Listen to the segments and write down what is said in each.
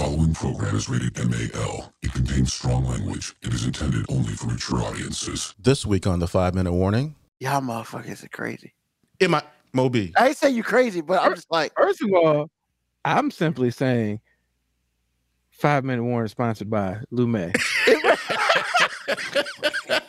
following program is rated MAL. It contains strong language. It is intended only for mature audiences. This week on the five minute warning, Y'all motherfuckers are crazy. it might Moby. I ain't say you crazy, but I'm just like, First of all, I'm simply saying five minute warning sponsored by Lume.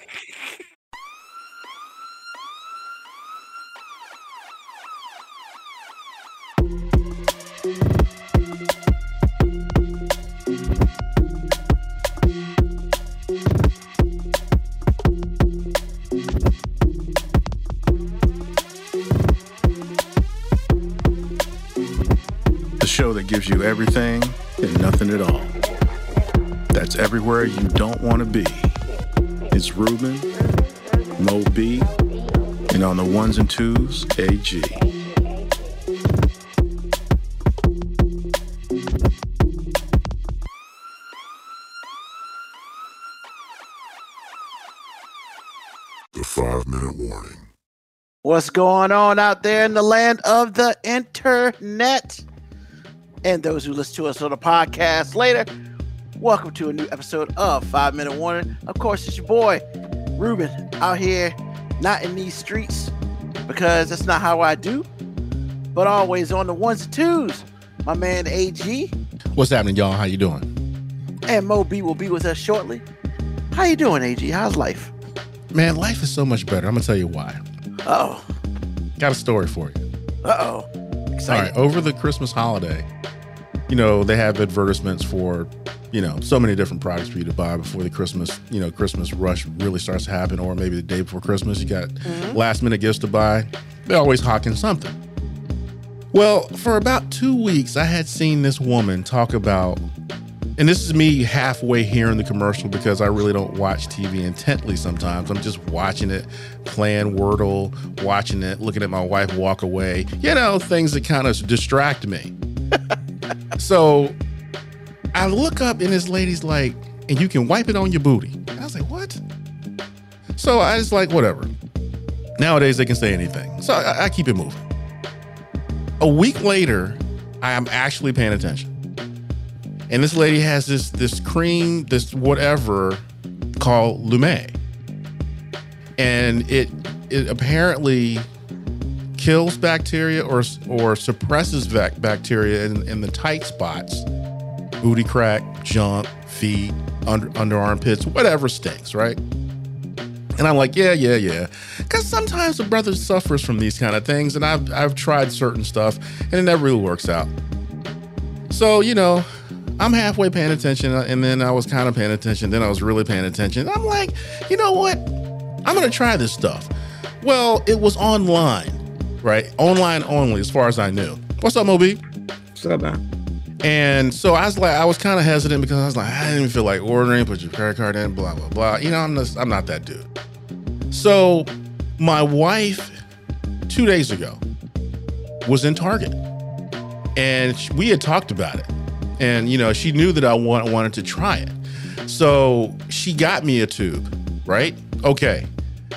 show that gives you everything and nothing at all. That's everywhere you don't want to be. It's Ruben, Mo B, and on the ones and twos, AG. The five minute warning. what's going on out there in the land of the internet? And those who listen to us on the podcast later, welcome to a new episode of Five Minute Warning. Of course, it's your boy, Ruben, out here, not in these streets, because that's not how I do, but always on the ones and twos. My man AG What's happening, y'all? How you doing? and Mo B will be with us shortly. How you doing, AG? How's life? Man, life is so much better. I'm gonna tell you why. Oh, Got a story for you. uh oh. All Excited. right, over the Christmas holiday, you know, they have advertisements for, you know, so many different products for you to buy before the Christmas, you know, Christmas rush really starts to happen, or maybe the day before Christmas, you got mm-hmm. last minute gifts to buy. They're always hawking something. Well, for about two weeks, I had seen this woman talk about, and this is me halfway hearing the commercial because I really don't watch TV intently sometimes. I'm just watching it, playing Wordle, watching it, looking at my wife walk away, you know, things that kind of distract me. so I look up and this lady's like, and you can wipe it on your booty. And I was like, what? So I just like, whatever. Nowadays they can say anything. So I, I keep it moving. A week later, I am actually paying attention. And this lady has this this cream, this whatever called Lume. And it it apparently kills bacteria or or suppresses vac- bacteria in, in the tight spots, booty crack, junk, feet, under under armpits, whatever stinks, right? And I'm like, yeah, yeah, yeah. Because sometimes the brother suffers from these kind of things, and I've I've tried certain stuff, and it never really works out. So you know, I'm halfway paying attention, uh, and then I was kind of paying attention. Then I was really paying attention. I'm like, you know what? I'm gonna try this stuff. Well, it was online, right? Online only, as far as I knew. What's up, Moby? What's up, man? And so I was like, I was kind of hesitant because I was like, I didn't even feel like ordering. Put your credit card in, blah blah blah. You know, I'm just, I'm not that dude. So my wife, two days ago, was in Target, and we had talked about it, and you know, she knew that I want, wanted to try it, so she got me a tube, right? Okay.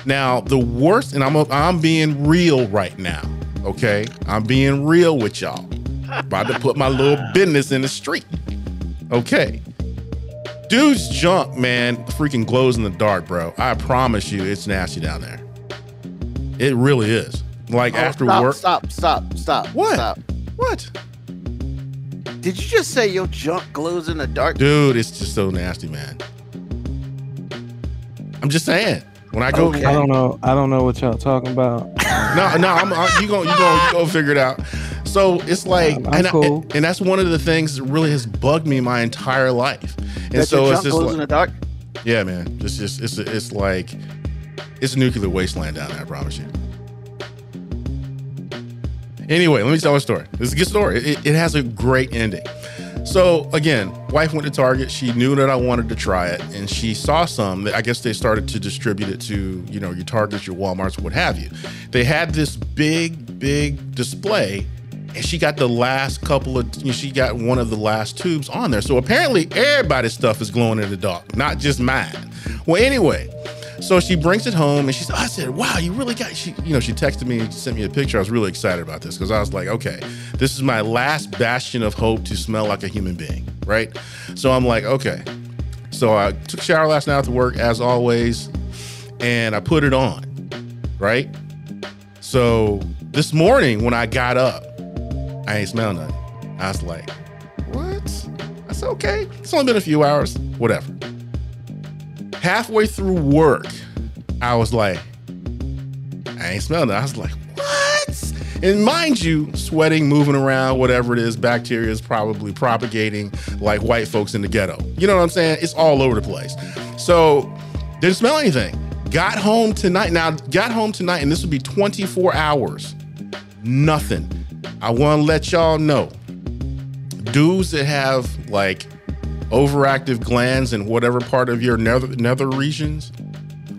Now the worst, and I'm I'm being real right now. Okay, I'm being real with y'all. About to put my little business in the street. Okay. Dude's junk, man, freaking glows in the dark, bro. I promise you, it's nasty down there. It really is. Like Oh, after stop, work. Stop, stop, stop. What? Stop. What? Did you just say your junk glows in the dark? Dude, it's just so nasty, man. I'm just saying. When I go, Okay. I don't know. I don't know what y'all talking about. no, no, I'm, i you gonna you gonna you gonna figure it out. So it's like, I'm- I'm and, I- cool. and that's one of the things that really has bugged me my entire life. And that so your it's junk just glows like, in the dark? yeah, man, it's just it's it's like it's a nuclear wasteland down there. I promise you. Anyway, let me tell a story. This is a good story. It, it has a great ending. So again, wife went to Target. She knew that I wanted to try it, and she saw some. I guess they started to distribute it to you know your Targets, your WalMarts, what have you. They had this big, big display, and she got the last couple of. She got one of the last tubes on there. So apparently, everybody's stuff is glowing in the dark, not just mine. Well, anyway, So she brings it home and she's, I said, wow, you really got, she, you know, she texted me, and sent me a picture. I was really excited about this because I was like, okay, this is my last bastion of hope to smell like a human being, right? So I'm like, okay. So I took shower last night after work, as always, and I put it on, right? So this morning when I got up, I ain't smell nothing. I was like, what? I said, okay, it's only been a few hours, whatever halfway through work, I was like, I ain't smelling it. I was like, what? And mind you, sweating, moving around, whatever it is, bacteria is probably propagating like white folks in the ghetto. You know what I'm saying? It's all over the place. So didn't smell anything. Got home tonight. Now, got home tonight, and this would be 24 hours. Nothing. I want to let y'all know dudes that have like overactive glands in whatever part of your nether, nether regions,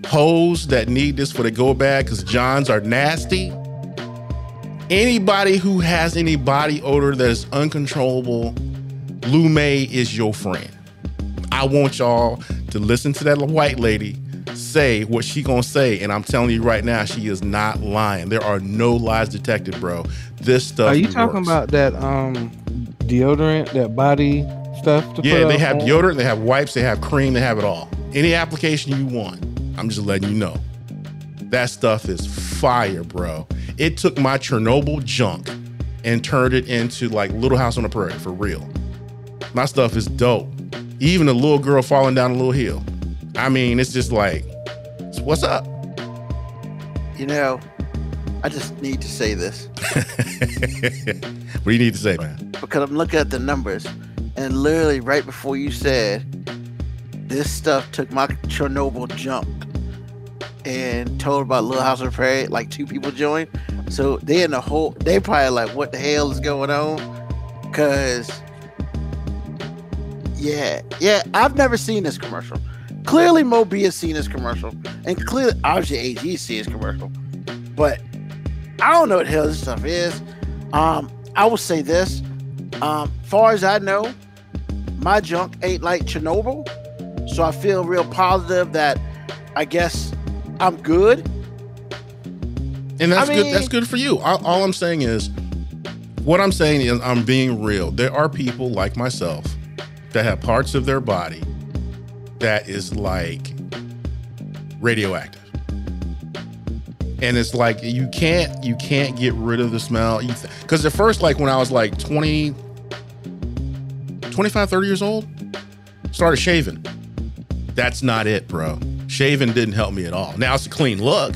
hoes that need this for the go bag because Johns are nasty. Anybody who has any body odor that is uncontrollable, Lume is your friend. I want y'all to listen to that white lady say what she gonna say, and I'm telling you right now, she is not lying. There are no lies detected, bro. This stuff. Are you works. talking about that um deodorant, that body stuff? To Yeah, put they on? have deodorant, they have wipes, they have cream, they have it all. Any application you want. I'm just letting you know. That stuff is fire, bro. It took my Chernobyl junk and turned it into like Little House on the Prairie for real. My stuff is dope. Even a little girl falling down a little hill. I mean, it's just like, what's up? You know, I just need to say this what do you need to say, man? because I'm looking at the numbers, and literally right before you said this stuff took my Chernobyl junk and told about Little House the Prairie, like two people joined. So they in the whole, they probably like, what the hell is going on? Cause yeah, yeah, I've never seen this commercial. Clearly, Moby has seen this commercial, and clearly, obviously, seen this commercial. But I don't know what the hell this stuff is. Um, I will say this: um, far as I know, my junk ain't like Chernobyl, so I feel real positive that I guess I'm good. And that's I good. That's good for you. All, all I'm saying is, what I'm saying is, I'm being real. There are people like myself that have parts of their body that is like radioactive, and it's like you can't you can't get rid of the smell. Because at first, like when I was like 20, 25, 30 years old, started shaving. That's not it, bro. Shaving didn't help me at all. Now it's a clean look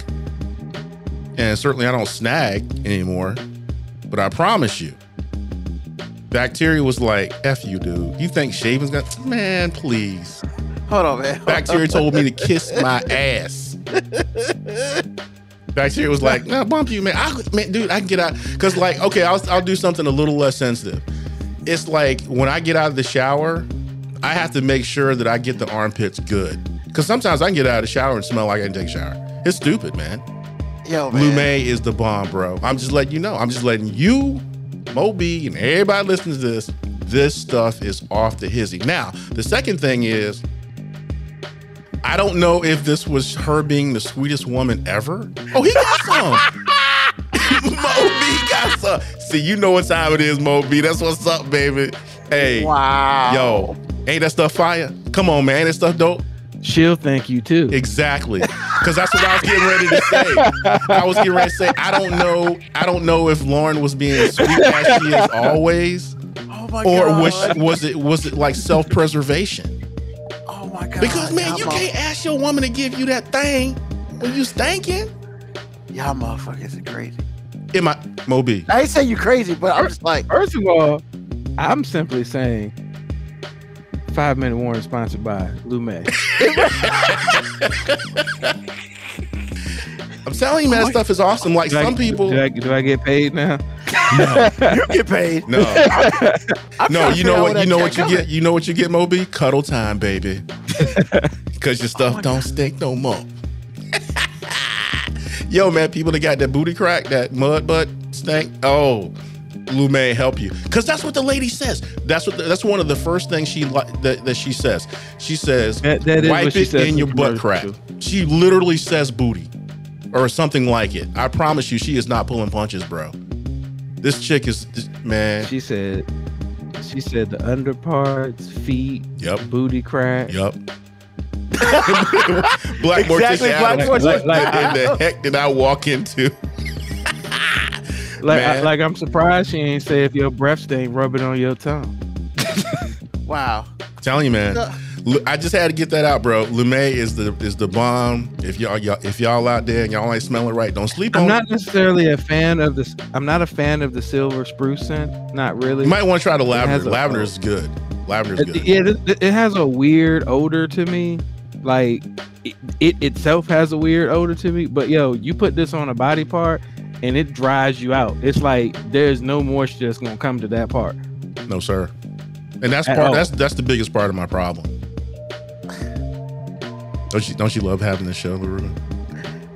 and certainly I don't snag anymore. But I promise you, bacteria was like, "F you, dude. You think shaving's gonna? Man, please." Hold on, man. Bacteria told me to kiss my ass. Bacteria was like, "No, bump you, man. I, man, dude, I can get out." Cause like, okay, I'll I'll do something a little less sensitive. It's like when I get out of the shower, I have to make sure that I get the armpits good. Cause sometimes I can get out of the shower and smell like I didn't take a shower. It's stupid, man. Yo, man. Lume is the bomb, bro. I'm just letting you know. I'm just letting you, Moby, and everybody listening to this. This stuff is off the hizzy. Now, the second thing is, I don't know if this was her being the sweetest woman ever. Oh, he got some. Moby got some. See, you know what time it is, Moby. That's what's up, baby. Hey, Wow. yo, ain't that stuff fire? Come on, man. Ain't that stuff dope? She'll thank you too. Exactly. Because that's what I was getting ready to say. I was getting ready to say, I don't know, I don't know if Lauren was being sweet as she is always, Oh my or god. was was it was it like self-preservation? oh my god. Because man, y'all you mo- can't ask your woman to give you that thing when you stinking. Y'all motherfuckers are crazy. In my Moby. I ain't say you crazy, but I'm just like, First of all, I'm simply saying five minute warning sponsored by Lume. I'm telling you, man, that stuff is awesome. Like Do I- some people, do I, do I get paid now? No, you get paid. no, I'm no, you know what? You know what you coming. get? You know what you get, Moby? Cuddle time, baby. Because your stuff oh my don't stink no more. Yo, man, people that got that booty crack, that mud butt stank. Oh, Lume help you, because that's what the lady says. That's what. The, that's one of the first things she li- that, that she says. She says, That- that "Wipe it in your butt crack." she literally says booty or something like it. I promise you, she is not pulling punches, bro. This chick is man. She said, she said the underparts, feet, Yep. booty crack. Yep. Black Exactly, Morticia Black Adams, Morticia what Like- in the heck did I walk into? Like, I, Man. like I'm surprised she ain't say if your breath stink, rub it on your tongue. Wow. Telling you, man. I just had to get that out, bro. Lume is the is the bomb. If y'all, y'all if y'all out there and y'all ain't smelling right, don't sleep I'm on not necessarily a fan of this. I'm not a fan of the silver spruce scent. Not really. You might want to try the lavender. Lavender is good. Lavender is good. yeah, it, it has a weird odor to me. Like it, it itself has a weird odor to me. But yo, you put this on a body part and it dries you out. It's like there's no moisture that's gonna come to that part. No, sir. And that's At part. all. That's that's the biggest part of my problem. Don't you don't you love having this show, Larue?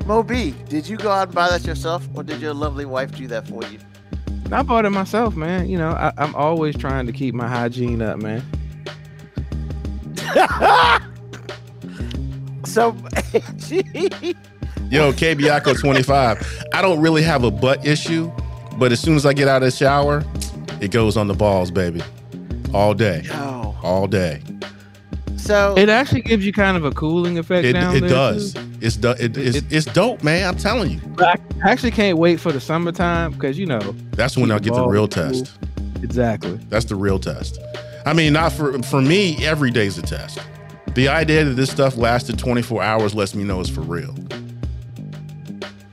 Mo B, did you go out and buy that yourself, or did your lovely wife do that for you? I bought it myself, man. You know, I, I'm always trying to keep my hygiene up, man. so, gee, Yo, KBICO 25. I don't really have a butt issue, but as soon as I get out of the shower, it goes on the balls, baby. All day. yo. All day. So, It actually gives you kind of a cooling effect It, down it there. does. too. It's, do, it, it's, It- it's dope, man. I'm telling you. I actually can't wait for the summertime because you know That's when I'll get the real cool. test. exactly. That's the real test. I mean, not for for me, every day's a test. The idea that this stuff lasted 24 hours lets me know it's for real.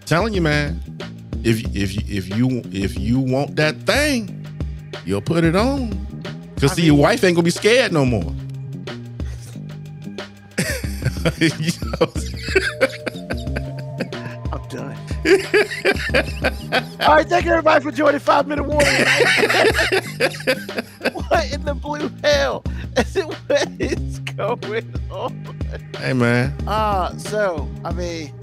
Telling you, man, if if you- if you if you want that thing, you'll put it on. Cause I see, your wife ain't gonna be scared no more. You know? All right, thank you everybody for joining Five Minute Warning. what in the blue hell is it? What is going on? hey, man. Uh, so I mean,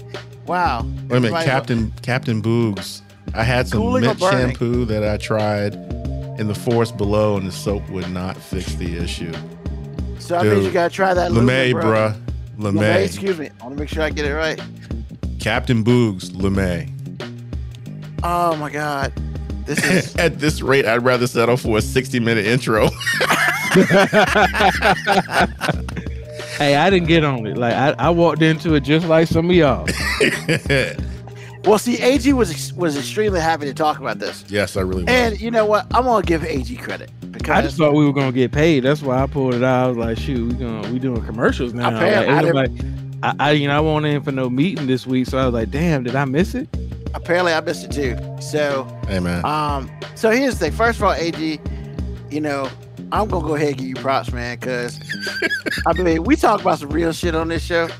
wow. Wait a minute, Captain Captain Boogs. I had some Cooling mint shampoo that I tried in the forest below, and the soap would not fix the issue. So I mean, you gotta try that. LeMay, bruh. LeMay, LeMay. excuse me. I want to make sure I get it right. Captain Boogs, LeMay. Oh my God, this is At this rate, I'd rather settle for a 60 minute intro. Hey, I didn't get on it. Like I, I walked into it just like some of y'all. well. See, AG was was extremely happy to talk about this, yes, I really was. and you know what? I'm gonna give AG credit because I just thought we were gonna get paid. That's why I pulled it out. I was like, shoot, we gonna we doing commercials now. Apparently, I Like, it was like, I, I you know I went in for no meeting this week, so I was like, damn, did I miss it? apparently I missed it too. So hey, man. Um, so here's the thing. First of all, AG, you know, I'm gonna go ahead and give you props, man, because I mean, we talk about some real shit on this show.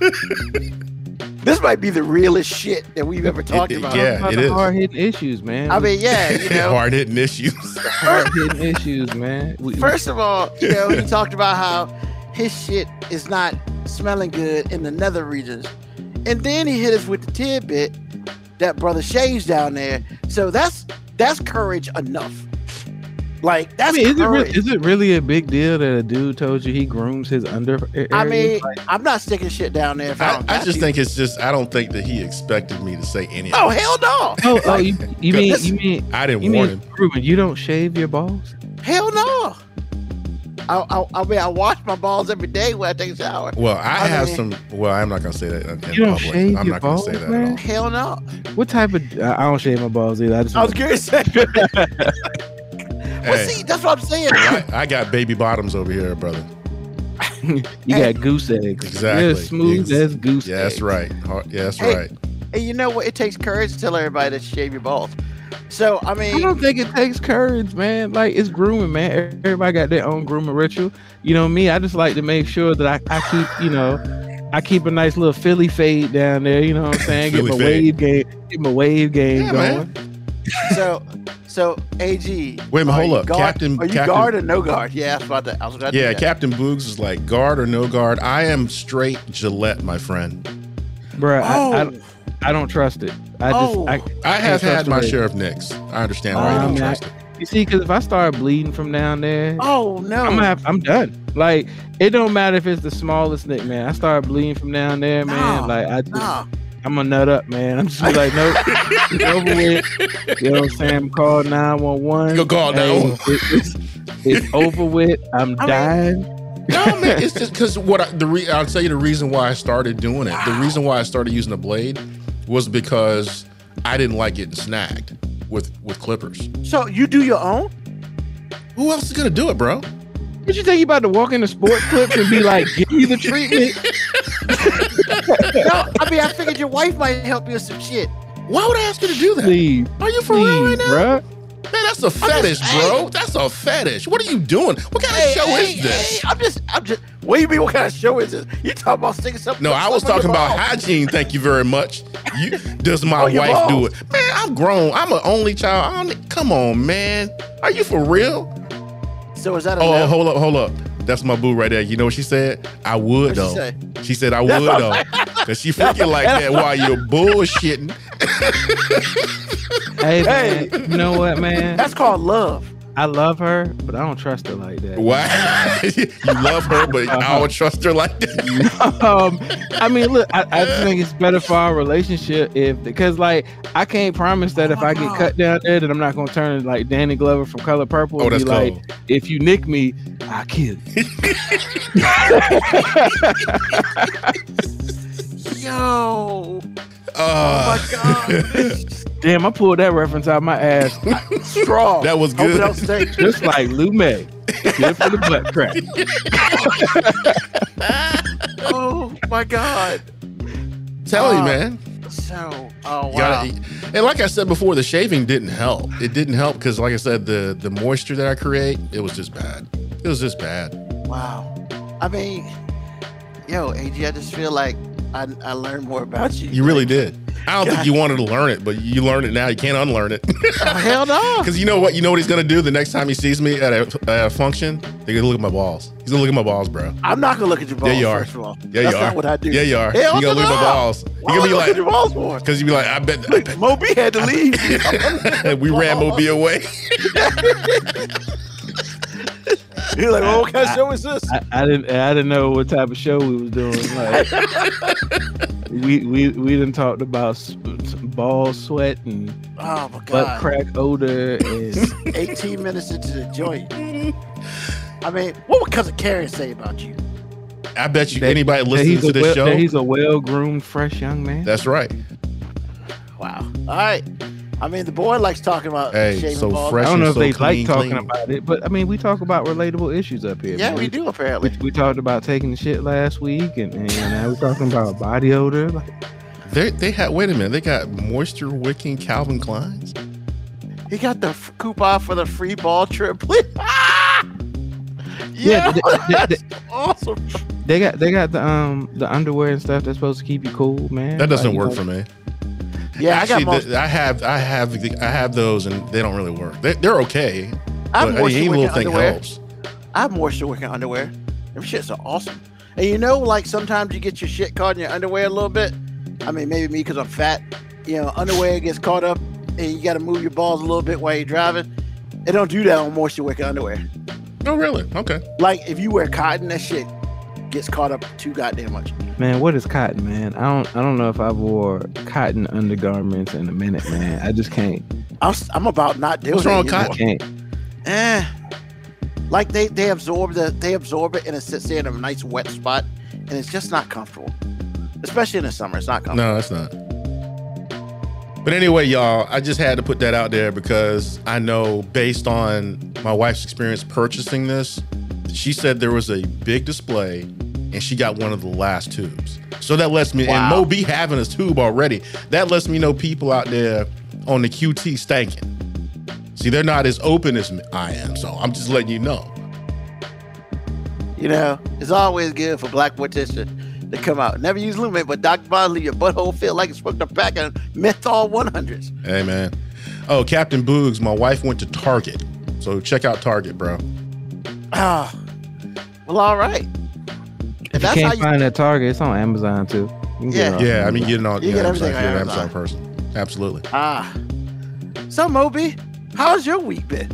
this might be the realest shit that we've ever talked it- about. yeah. About it the is. hard hitting issues, man. I mean, yeah, you know. Hard hitting issues. hard hitting issues, man. First of all, you know, he talked about how his shit is not smelling good in the nether regions. And then he hit us with the tidbit that brother Shay's down there. So that's that's courage enough. Like I that's mean, is it, courage. really, is it really a big deal that a dude told you he grooms his under? Area? I mean, Like, I'm not sticking shit down there. If I, I, don't I just to. think it's just, I don't think that he expected me to say any of Oh it. hell no! oh, oh, you, you mean you mean I didn't you warn mean him. Ruben? You don't shave your balls? Hell no! I, I, I mean, I wash my balls every day when I take a shower. Well, I, I have mean- some. Well, I'm not gonna say that in in You don't public. shave I'm your not gonna say balls, that man? at all. Hell no! What type of? I I don't shave my balls either. I just I was curious. well, Hey, see, that's what I'm saying. I, I got baby bottoms over here, brother. you got goose eggs. Exactly. You're smooth Ex- as goose. Yeah, that's right. Yeah, that's Hey, right. And you know what? It takes courage to tell everybody to shave your balls. So I mean, I don't think it takes courage, man. Like it's grooming, man. Everybody got their own grooming ritual. You know me. I just like to make sure that I, I keep, you know, I keep a nice little Philly fade down there. You know what I'm saying? Get my fade. wave game, get my wave game Yeah, going. man. so so AG. Wait a minute, are hold up. guard- Captain- Are you Captain- guard or no guard? Yeah, I was about to. I was about to Yeah. Captain Boogs is like guard or no guard. I am straight Gillette, my friend. Bruh, Oh, I, I, oh, I don't trust it. I just, Oh. I, I have had my the share of nicks. I understand why Oh, you don't man. trust it. You see, because if I start bleeding from down there, Oh no. I'm gonna have, I'm done. Like it don't matter if it's the smallest nick, man. I start bleeding from down there, man. No, like I just, Nah. I'm gonna nut up, man. I'm just like, nope, it's over with. You know what I'm saying? Call nine one one. Go call 911. It's, it's over with. I'm I mean- dying. No, man, it's just because what I, the re, I'll tell you the reason why I started doing it. The reason why I started using the blade was because I didn't like getting snagged with with clippers. So you do your own? Who else is gonna do it, bro? What you think you about to walk into sports clips and be like, give me the treatment? no, I mean I figured your wife might help you with some shit. Why would I ask you to do that? Please, Are you for real right now? bruh. Man, that's a fetish, bro. That's a fetish. What are you doing? What kind of show hey, is this? hey, I'm just, I'm just. What do you mean? What kind of show is this? You talking about sticking something? No, I was talking about balls. hygiene. Thank you very much. You, does my your wife do it? Man, I'm grown. I'm an only child. I don't, come on, man. Are you for real? So is that a Oh, no? hold up, hold up. That's my boo right there. You know what she said? I would What'd she though. say? She said I would though. Cause she freaking like that while you're bullshitting. Hey, Hey. man, you know what, man? That's called love. I love her, but I don't trust her like that. Why? you love her, but I don't trust her like that. um, I mean, look, I, I think it's better for our relationship if because like I can't promise that if I get cut down there that I'm not gonna turn like Danny Glover from Color Purple Oh, and that's be like, if you nick me, I kill you. Yo. Uh, Oh my god. Damn, I pulled that reference out of my ass Strong. That was good. don't stay. just like Lou May. Good for the butt crack. Oh my god. Tell you, Uh, man. So, oh wow. Gotta, and like I said before, the shaving didn't help. It didn't help because, like I said, the the moisture that I create, it was just bad. It was just bad. Wow. I mean, yo, AG, I just feel like I, I learned more about you. You really did. I don't God. think you wanted to learn it, but you learned it now. You can't unlearn it. Oh, hell no. Because you know what? You know what he's gonna do the next time he sees me at a, at a function? They're gonna look at my balls. He's gonna look at my balls, bro. I'm not gonna look at your balls. Yeah, you are. First of all, Yeah, That's you are. not what I do. Yeah, you are. Hell you gonna look at my balls. Why You're gonna be look like, at your balls for? because you be like, I bet, I bet Moby had to leave. we ran Moby away. You're like, well, what kind of show is this? I, I didn't I didn't know what type of show we was doing. Like we we we done talked about s- s- ball sweat and Oh my butt crack odor Is 18 minutes into the joint. I mean, what would cousin Karen say about you? I bet you That- anybody that listening to this well, show, that he's a well groomed fresh young man. that's right. Wow. All right. I mean, the boy likes talking about Hey, shaving so balls. fresh- I don't know if so they clean, like talking clean. about it, but I mean we talk about relatable issues up here. Yeah, man. we do apparently. We, we talked about taking the shit last week, and, and now we're talking about body odor. Like, They they had wait a minute. They got moisture wicking Calvin Klein's. He got the f- coupon for the free ball triplet. Ah! Yeah, Yeah, th- th- th- that's awesome. they got they got the um the underwear and stuff that's supposed to keep you cool, man. That doesn't Like, you work know, for me. Yeah, Actually, I got most. th- I have I have the- I have those and they don't really work. They, they're okay, I but any moisture little thing underwear. helps. I have moisture wicking underwear. Them shits are awesome. And you know, like sometimes you get your shit caught in your underwear a little bit. I mean, maybe me because I'm fat. You know, underwear gets caught up, and you got to move your balls a little bit while you're driving. It don't do that on moisture wicking underwear. Oh, really? Okay. Like if you wear cotton, that shit gets caught up too goddamn much. Man, what is cotton, man? I don't I don't know if I wore cotton undergarments in a minute, man. I just can't. I'm, s- I'm about not doing What's it wrong with I can't. Eh. Like they they absorb the they absorb it and it sits there in a nice wet spot and it's just not comfortable. Especially in the summer, it's not comfortable. No, it's not. But anyway, y'all, I just had to put that out there because I know based on my wife's experience purchasing this, she said there was a big display and she got one of the last tubes. So that lets me, and Wow. Mo B having a tube already, that lets me know people out there on the QT stanking. See, they're not as open as I am. So I'm just letting you know. You know, it's always good for black mortician to come out. Never use lumen, but Dr. Leave your butthole feel like it's from a pack of menthol 100s. Hey, man. Oh, Captain Boogs, my wife went to Target. So check out Target, bro. Ah, well, all right. If that's you can't you- find that Target, it's on Amazon too. You can get it on Yeah, I mean, Amazon. getting on. You yeah, get I'm everything sorry, on Amazon. Amazon person. Absolutely. Ah. So, Moby, how's your week been?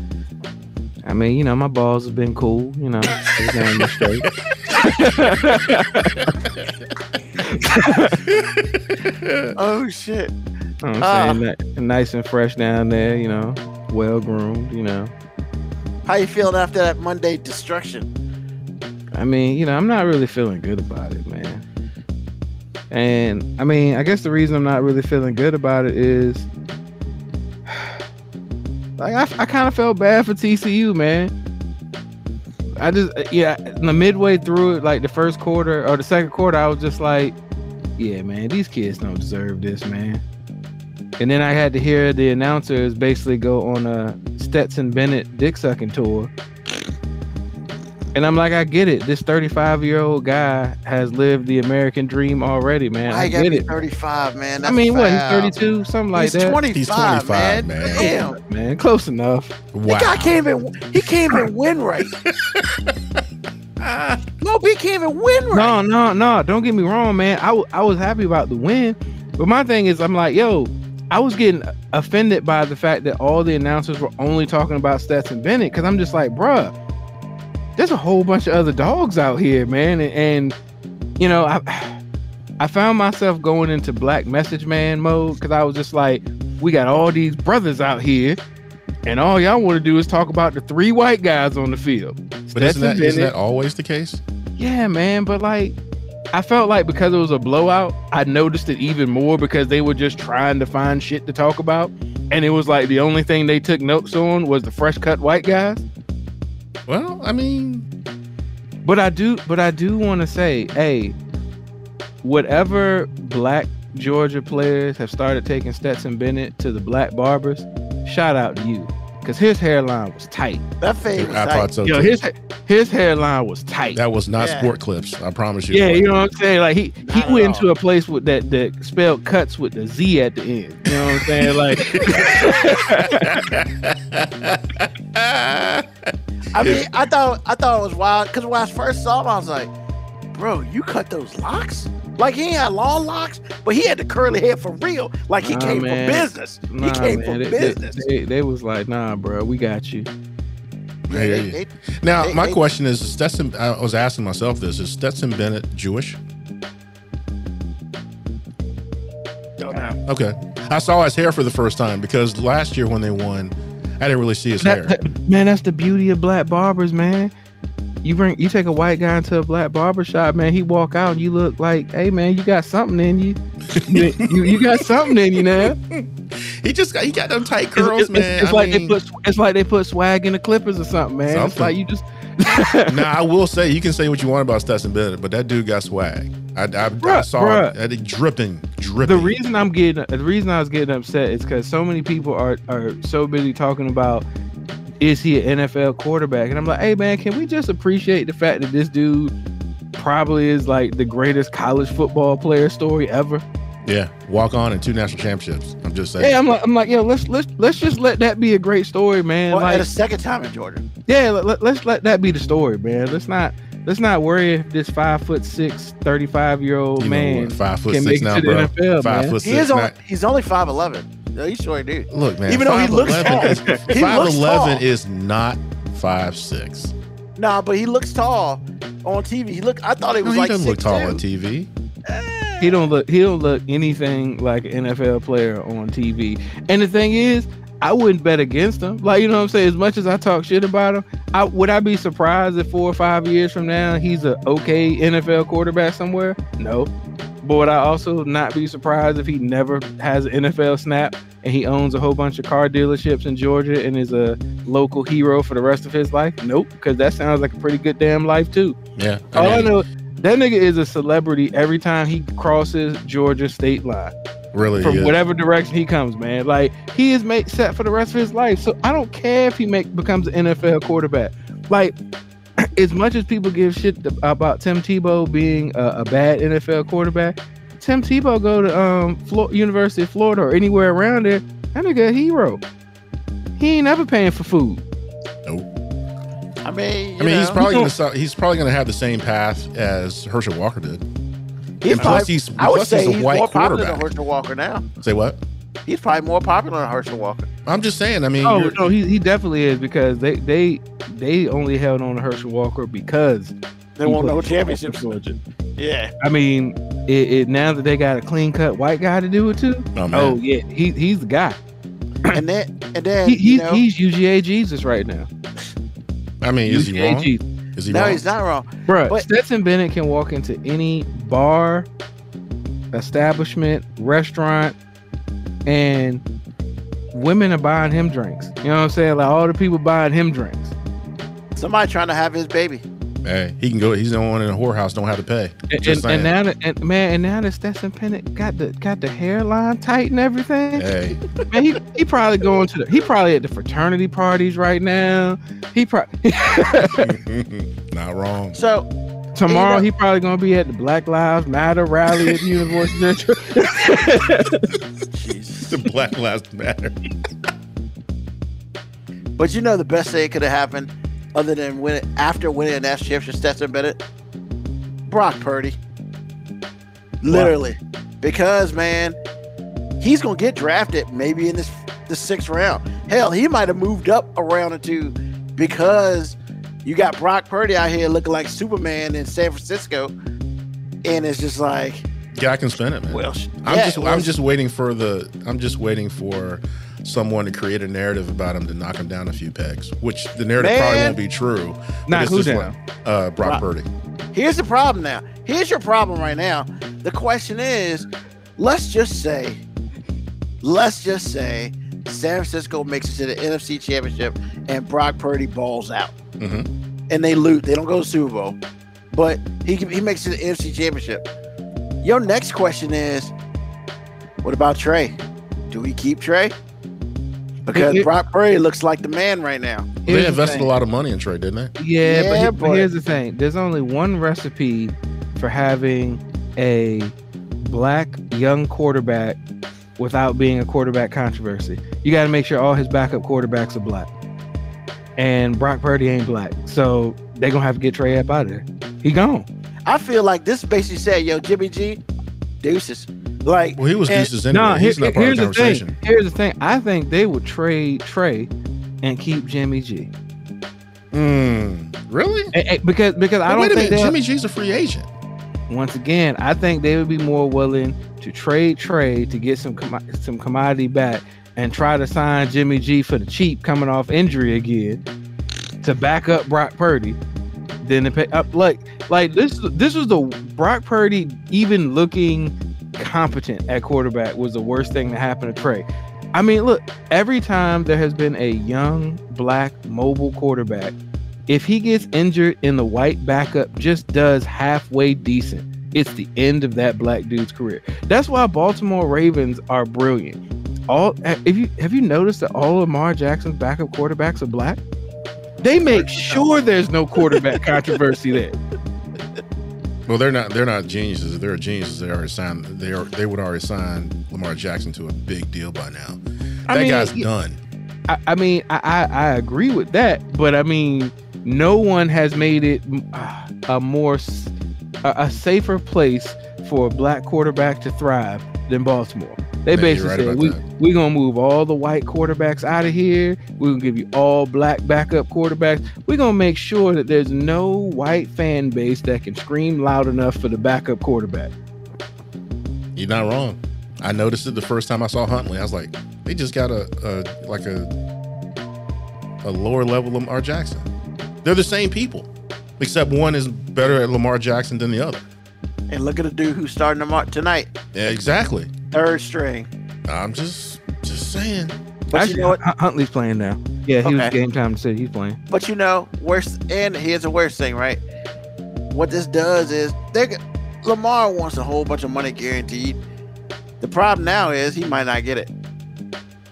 I mean, you know, my balls have been cool. You know, everything been straight. Oh shit. You know what. I'm saying Ni- nice and fresh down there. You know, well groomed. You know, How you feeling after that Monday destruction? I mean, you know, I'm not really feeling good about it, man. And I mean, I guess the reason I'm not really feeling good about it is like I, I kind of felt bad for TCU, man. I just uh, yeah, in the midway through it, like the first quarter or the second quarter, I was just like, yeah, man, these kids don't deserve this, man. And then I had to hear the announcers basically go on a Stetson Bennett dick sucking tour. And I'm like, I get it. This 35 year old guy has lived the American dream already, man. I I get it. 35, man. I mean, what? He's 32, something like He's that. 25, He's 25, man. man. Damn. Man, close enough. Wow. The guy can't even he can't even win right. no, he can't even win right. No, no, no. Don't get me wrong, man. I, w- I was happy about the win. But my thing is, I'm like, yo, I was getting offended by the fact that all the announcers were only talking about Stetson Bennett because I'm just like, bruh, there's a whole bunch of other dogs out here, man. And, and you know, I I found myself going into black message man mode because I was just like, we got all these brothers out here, and all y'all want to do is talk about the three white guys on the field. But isn't that, isn't that always the case? yeah, man, but like I felt like because it was a blowout, I noticed it even more because they were just trying to find shit to talk about. And it was like the only thing they took notes on was the fresh cut white guys. Well, I mean, But I do but I do want to say, hey, whatever black Georgia players have started taking Stetson Bennett to the black barbers, shout out to you. Cause his hairline was tight. That fade was I tight. thought so Yo, too. his his hairline was tight. that was not Yeah. sport clips. I promise you. Yeah, it you know what I'm saying? Like he he Not at went into a place with that that spelled cuts with the Z at the end. You know what I'm saying? Like I mean, I thought I thought it was wild because when I first saw him, I was like, "Bro, you cut those locks? Like he ain't had long locks, but he had the curly hair for real. Like he Nah, came man. from business. nah, he came man, from they, business." They, they, they was like, nah, bro, we got you. Yeah, I hear they- Now, They- my they- question is: is Stetson? I was asking myself this: Is Stetson Bennett Jewish? Okay, I saw his hair for the first time because last year when they won, I didn't really see his hair. That- that- man, that's the beauty of black barbers, man. You bring you take a white guy into a black barber shop, man. He walk out, and you look like, hey man, you got something in you. you, you, you got something in you now. He just got he got them tight curls, it's, man. It's I like mean, they put it's like they put swag in the clippers or something, man. It's like you just now I will say you can say what you want about Stetson Bennett, but that dude got swag. I, I, I Bruh, saw bruh. it, it dripping, dripping. the reason I'm getting the reason I was getting upset is because so many people are are so busy talking about is he an NFL quarterback, and I'm like, hey man, can we just appreciate the fact that this dude probably is like the greatest college football player story ever? Yeah, walk on and two national championships. I'm just saying. Yeah, I'm like, I'm like, yo, let's let's let's just let that be a great story, man. well, like, at a second time in Jordan. yeah, let, let, let's let that be the story, man. Let's not let's not worry if this five foot six, 35 year old You man five foot can six make it now, to the bro. NFL, five man. foot He six. is only he's only five eleven. No, he's sure dude. look, man. Even though he looks 5'11" tall. is He five looks eleven tall. is not five six. Nah, but he looks tall on TV. He look. I thought he No, was he like doesn't look tall two. on TV. Eh, He don't look he don't look anything like an NFL player on TV. And the thing is, I wouldn't bet against him. Like you know what I'm saying? As much as I talk shit about him, I would I be surprised if four or five years from now he's a okay NFL quarterback somewhere? No. But would I also not be surprised if he never has an NFL snap and he owns a whole bunch of car dealerships in Georgia and is a local hero for the rest of his life? Nope, because that sounds like a pretty good damn life too. Yeah. All I mean, know, that nigga is a celebrity every time he crosses Georgia state line really. from is. whatever direction he comes, man. Like he is made set for the rest of his life. So I don't care if he make becomes an NFL quarterback. Like as much as people give shit about Tim Tebow being a, a bad NFL quarterback, Tim Tebow go to um Flo- University of Florida or anywhere around there. That nigga a hero. He ain't never paying for food. I mean, you I mean, he's probably gonna so- he's probably gonna have the same path as Herschel Walker did. he's and plus he's- I would plus say he's a he's white more popular than quarterback. Herschel Walker now. Say what? He's probably more popular than Herschel Walker. I'm just saying. I mean, Oh no, he, he definitely is because they they they only held on to Herschel Walker because They he won't played championships. Georgia. Yeah. I mean, it, it now that they got a clean cut white guy to do it too. oh. Oh yeah, he he's the guy. And then and then He, you know, he's UGA Jesus right now. I mean, is he UGA wrong? Jesus. Is he no, wrong? he's not wrong. Bruh, But- Stetson Bennett can walk into any bar, establishment, restaurant, and women are buying him drinks. You know what I'm saying? Like all the people buying him drinks. Somebody trying to have his baby. Hey, he can go. He's the only one in a whorehouse. Don't have to pay. And, and, and now that and man, and now that Stetson Bennett got the got the hairline tight and everything, Hey, man, he, he probably going to the he probably at the fraternity parties right now. He probably not wrong. So tomorrow know- he probably gonna be at the Black Lives Matter rally at the University of Jesus. The Black Lives Matter. But you know the best thing that could have happened other than winning after winning a national championship, Stetson Bennett? Brock Purdy. Literally. Because man, he's gonna get drafted maybe in this the sixth round. Hell, he might have moved up a round or two because you got Brock Purdy out here looking like Superman in San Francisco. And it's just like, yeah, I can spend it, man. well, I'm yeah, just I'm just waiting for the I'm just waiting for someone to create a narrative about him to knock him down a few pegs, which the narrative probably won't be true. but Knock it's who down? like, uh, Brock Brock. Purdy. Here's the problem now. Here's your problem right now. The question is, let's just say, let's just say San Francisco makes it to the NFC Championship and Brock Purdy balls out Mhm. and they lose. They don't go to Super Bowl, but he he makes it to the NFC Championship. Your next question is, what about Trey? Do we keep Trey? Because It- it- Brock Purdy looks like the man right now. They Here's the invested a lot of money in Trey, didn't they? Yeah, but, Yeah, he- but but- here's the thing: there's only one recipe for having a black young quarterback without being a quarterback controversy. You got to make sure all his backup quarterbacks are black, and Brock Purdy ain't black, so they're gonna have to get Trey up out of there. He gone. I feel like this basically said, "Yo, Jimmy G, deuces." Like, Well, he was And- deuces anyway. No, He's here- not part here's of the the conversation. thing. Here's the thing. I think they would trade Trey and keep Jimmy G. Mm, really? Because because I don't wait a think minute. they'll- Jimmy G's a free agent. once again, I think they would be more willing to trade Trey to get some commo- some commodity back and try to sign Jimmy G for the cheap coming off injury again to back up Brock Purdy Then to pay up like like this this was the Brock Purdy even looking competent at quarterback was the worst thing to happen to Trey. I mean, look, every time there has been a young black mobile quarterback, if he gets injured and the white backup just does halfway decent, it's the end of that black dude's career. That's why Baltimore Ravens are brilliant. All if you have you noticed that all of Lamar Jackson's backup quarterbacks are black? They make sure there's no quarterback controversy there. Well, they're not. They're not geniuses. If they're geniuses, they already signed. They are. They would already sign Lamar Jackson to a big deal by now. I That mean, guy's done. I, I mean, I, I I agree with that, but I mean, no one has made it uh, a more a safer place for a black quarterback to thrive than Baltimore. They Yeah, basically right said about we that. we gonna move all the white quarterbacks out of here. We're gonna give you all black backup quarterbacks. We're gonna make sure that there's no white fan base that can scream loud enough for the backup quarterback. You're not wrong. I noticed it the first time I saw Huntley. I was like, they just got a, a like a a lower level Lamar Jackson. They're the same people, except one is better at Lamar Jackson than the other. and look at the dude who's starting them out tonight, Yeah, exactly. Third string. I'm just just saying. But Actually, you know what? Huntley's playing now. Yeah, he was game time to say he's playing. But you know, worse. And here's the worst thing, right? What this does is they Lamar wants a whole bunch of money guaranteed. The problem now is he might not get it.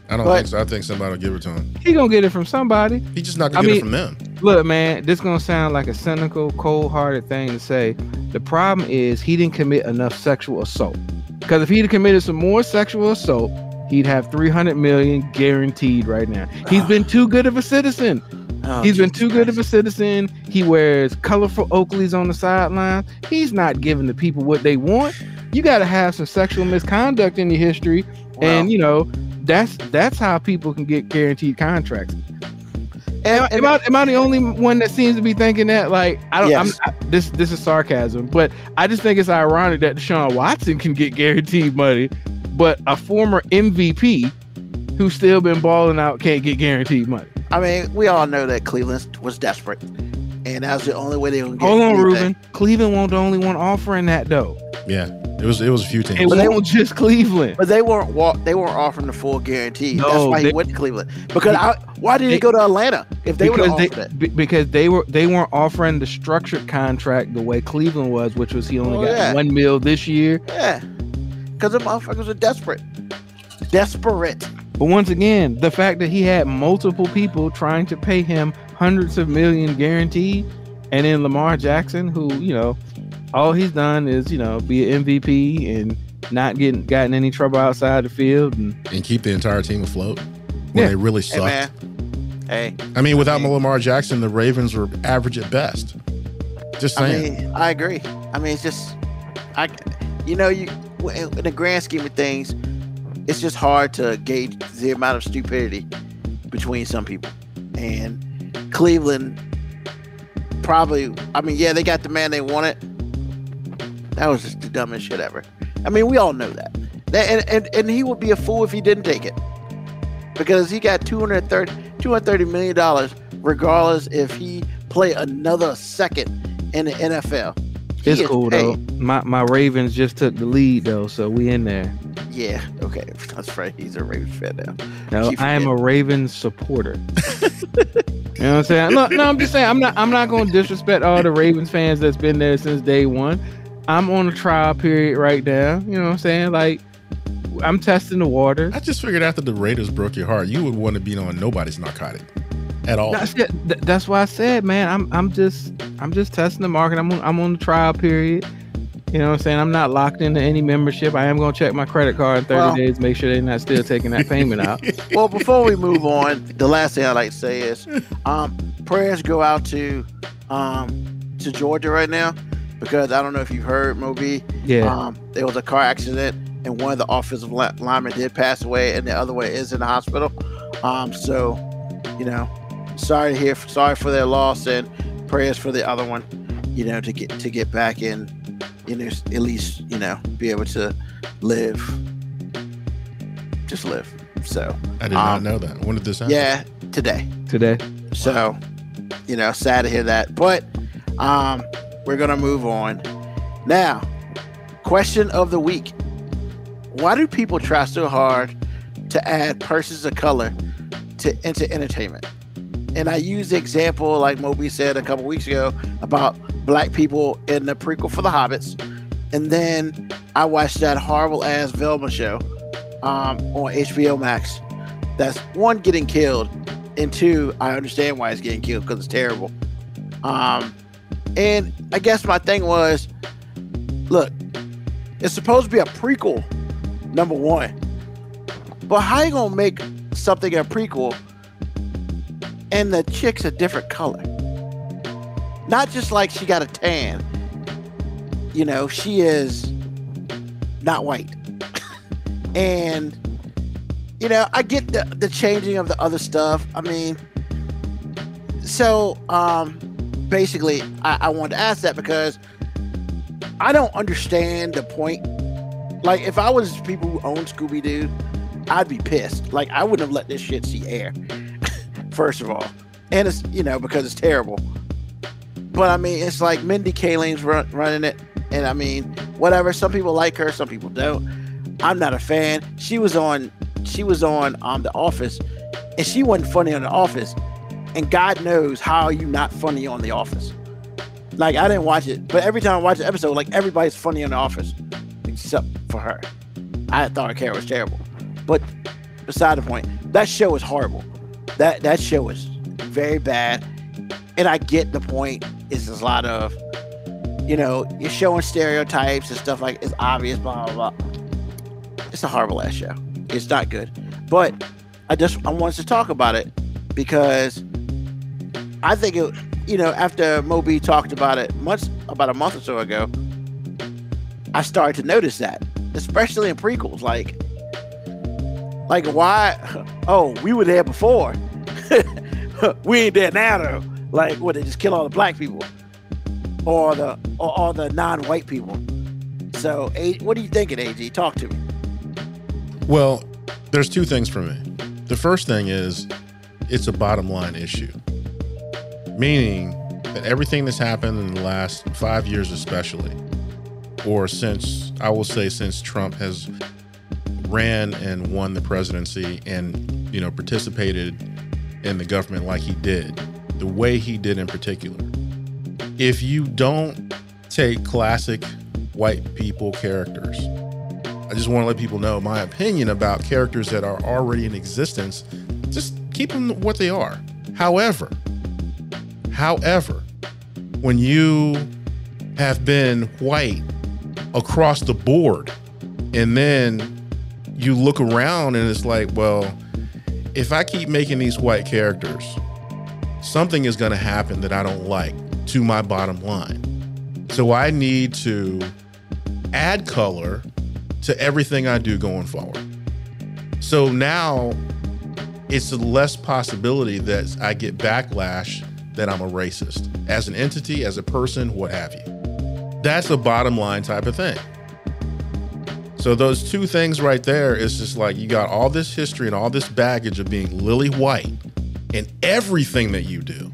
I don't But- think so. I think somebody will give it to him. He gonna get it from somebody. He's just not gonna get mean- it from them. Look, man, this gonna sound like a cynical, cold-hearted thing to say. The problem is he didn't commit enough sexual assault. Because if he'd have committed some more sexual assault, he'd have 300 million guaranteed right now. He's been too good of a citizen. Oh, He's been too good of a citizen. He wears colorful Oakleys on the sidelines. He's not giving the people what they want. You got to have some sexual misconduct in your history, and you know that's that's how people can get guaranteed contracts. Am, am I, am I the only one that seems to be thinking that? Like, I don't. Yes. I'm, I, this this is sarcasm, but I just think it's ironic that Deshaun Watson can get guaranteed money, but a former MVP who's still been balling out can't get guaranteed money. I mean, we all know that Cleveland was desperate, and that's the only way they get. Hold on, anything. Ruben. Cleveland won't the only one offering that though. Yeah, it was it was a few It But they- weren't just Cleveland. But they weren't wa- they weren't offering the full guarantee. That's No, why he went to Cleveland. Because I, why did he go to Atlanta if they would have because they it? because they were they weren't offering the structured contract the way Cleveland was, which was he only Oh, got yeah. one mil this year. Yeah, because the motherfuckers are desperate. Desperate. But once again, the fact that he had multiple people trying to pay him hundreds of million guaranteed, and then Lamar Jackson, who you know, all he's done is you know be an MVP and not getting gotten any trouble outside the field, and and keep the entire team afloat when Yeah. they really Hey Hey, I mean, without I mean- Lamar Jackson, the Ravens were average at best. Just I saying. mean, I agree. I mean, it's just, I, you know, you in the grand scheme of things, it's just hard to gauge the amount of stupidity between some people. And Cleveland probably, I mean, yeah, they got the man they wanted. That was just the dumbest shit ever. I mean, we all know that. That- and, and, and he would be a fool if he didn't take it. Because he got 230, $230 million regardless if he play another second in the NFL. He it's cool paid. though. My my Ravens just took the lead though, so we in there. Yeah, okay. That's right. He's a Ravens fan now. No, I am a. Ravens supporter. you know what I'm saying? No, no, I'm just saying I'm not I'm not gonna disrespect all the Ravens fans that's been there since day one. I'm on a trial period right now. You know what I'm saying? Like I'm testing the waters. I just figured after the Raiders broke your heart, you would want to be on nobody's narcotic at all. That's, it. That's why I said, man, I'm I'm just I'm just testing the market. I'm on, I'm on the trial period. You know what I'm saying? I'm not locked into any membership. I am gonna check my credit card in 30 Well- days, make sure they're not still taking that payment out. Well, before we move on, the last thing I'd like to say is um, prayers go out to um, to Georgia right now because I don't know if you've heard, Moby. Yeah. Um, there was a car accident and one of the offensive li- linemen did pass away, and the other one is in the hospital. Um, so, you know, sorry to hear, sorry for their loss, and prayers for the other one. You know, to get to get back in, you know, at least you know, be able to live, just live. So, I did not um, know that. When did this happen? yeah, today. Today. So, you know, sad to hear that. But um, we're gonna move on. Now, question of the week. Why do people try so hard to add persons of color to into entertainment? And I use the example, like Moby said a couple weeks ago, about black people in the prequel for the Hobbits. And then I watched that horrible ass Velma show um, on HBO Max. That's one getting killed, and two, I understand why it's getting killed because it's terrible. Um, and I guess my thing was, look, it's supposed to be a prequel, number one. But how you gonna make something a prequel and the chick's a different color? Not just like she got a tan. You know, she is not white. and you know, I get the the changing of the other stuff. I mean, so um, basically, I, I wanted to ask that because I don't understand the point. Like, if I was people who own Scooby Doo, I'd be pissed. Like, I wouldn't have let this shit see air. First of all, and it's you know because it's terrible. But I mean, it's like Mindy Kaling's run, running it, and I mean, whatever. Some people like her, some people don't. I'm not a fan. She was on, she was on um The Office, and she wasn't funny on The Office. And God knows how you not funny on The Office. Like I didn't watch it, but every time I watch the episode, like everybody's funny on The Office, except for her. I thought her character was terrible. But beside the point, that show is horrible. That that show is very bad. And I get the point. It's a lot of, you know, you're showing stereotypes and stuff like it's obvious, blah blah blah. It's a horrible ass show. It's not good. But I just I wanted to talk about it because I think it you know, after Moby talked about it much about a month or so ago, I started to notice that, especially in prequels. Like Like why? Oh, we were there before. we ain't there now though. Like what? They just kill all the black people, or the or all the non-white people. So, what are you thinking, AG? Talk to me. Well, there's two things for me. The first thing is it's a bottom line issue, meaning that everything that's happened in the last five years, especially, or since I will say since Trump has ran and won the presidency and you know participated in the government like he did, the way he did in particular. If you don't take classic white people characters I just want to let people know my opinion about characters that are already in existence. Just keep them what they are. However, however, when you have been white across the board and then you look around and it's like, well, if I keep making these white characters, something is going to happen that I don't like to my bottom line. So I need to add color to everything I do going forward. So now it's less possibility that I get backlash that I'm a racist as an entity, as a person, what have you. That's a bottom line type of thing. So those two things right there is just like you got all this history and all this baggage of being lily white in everything that you do.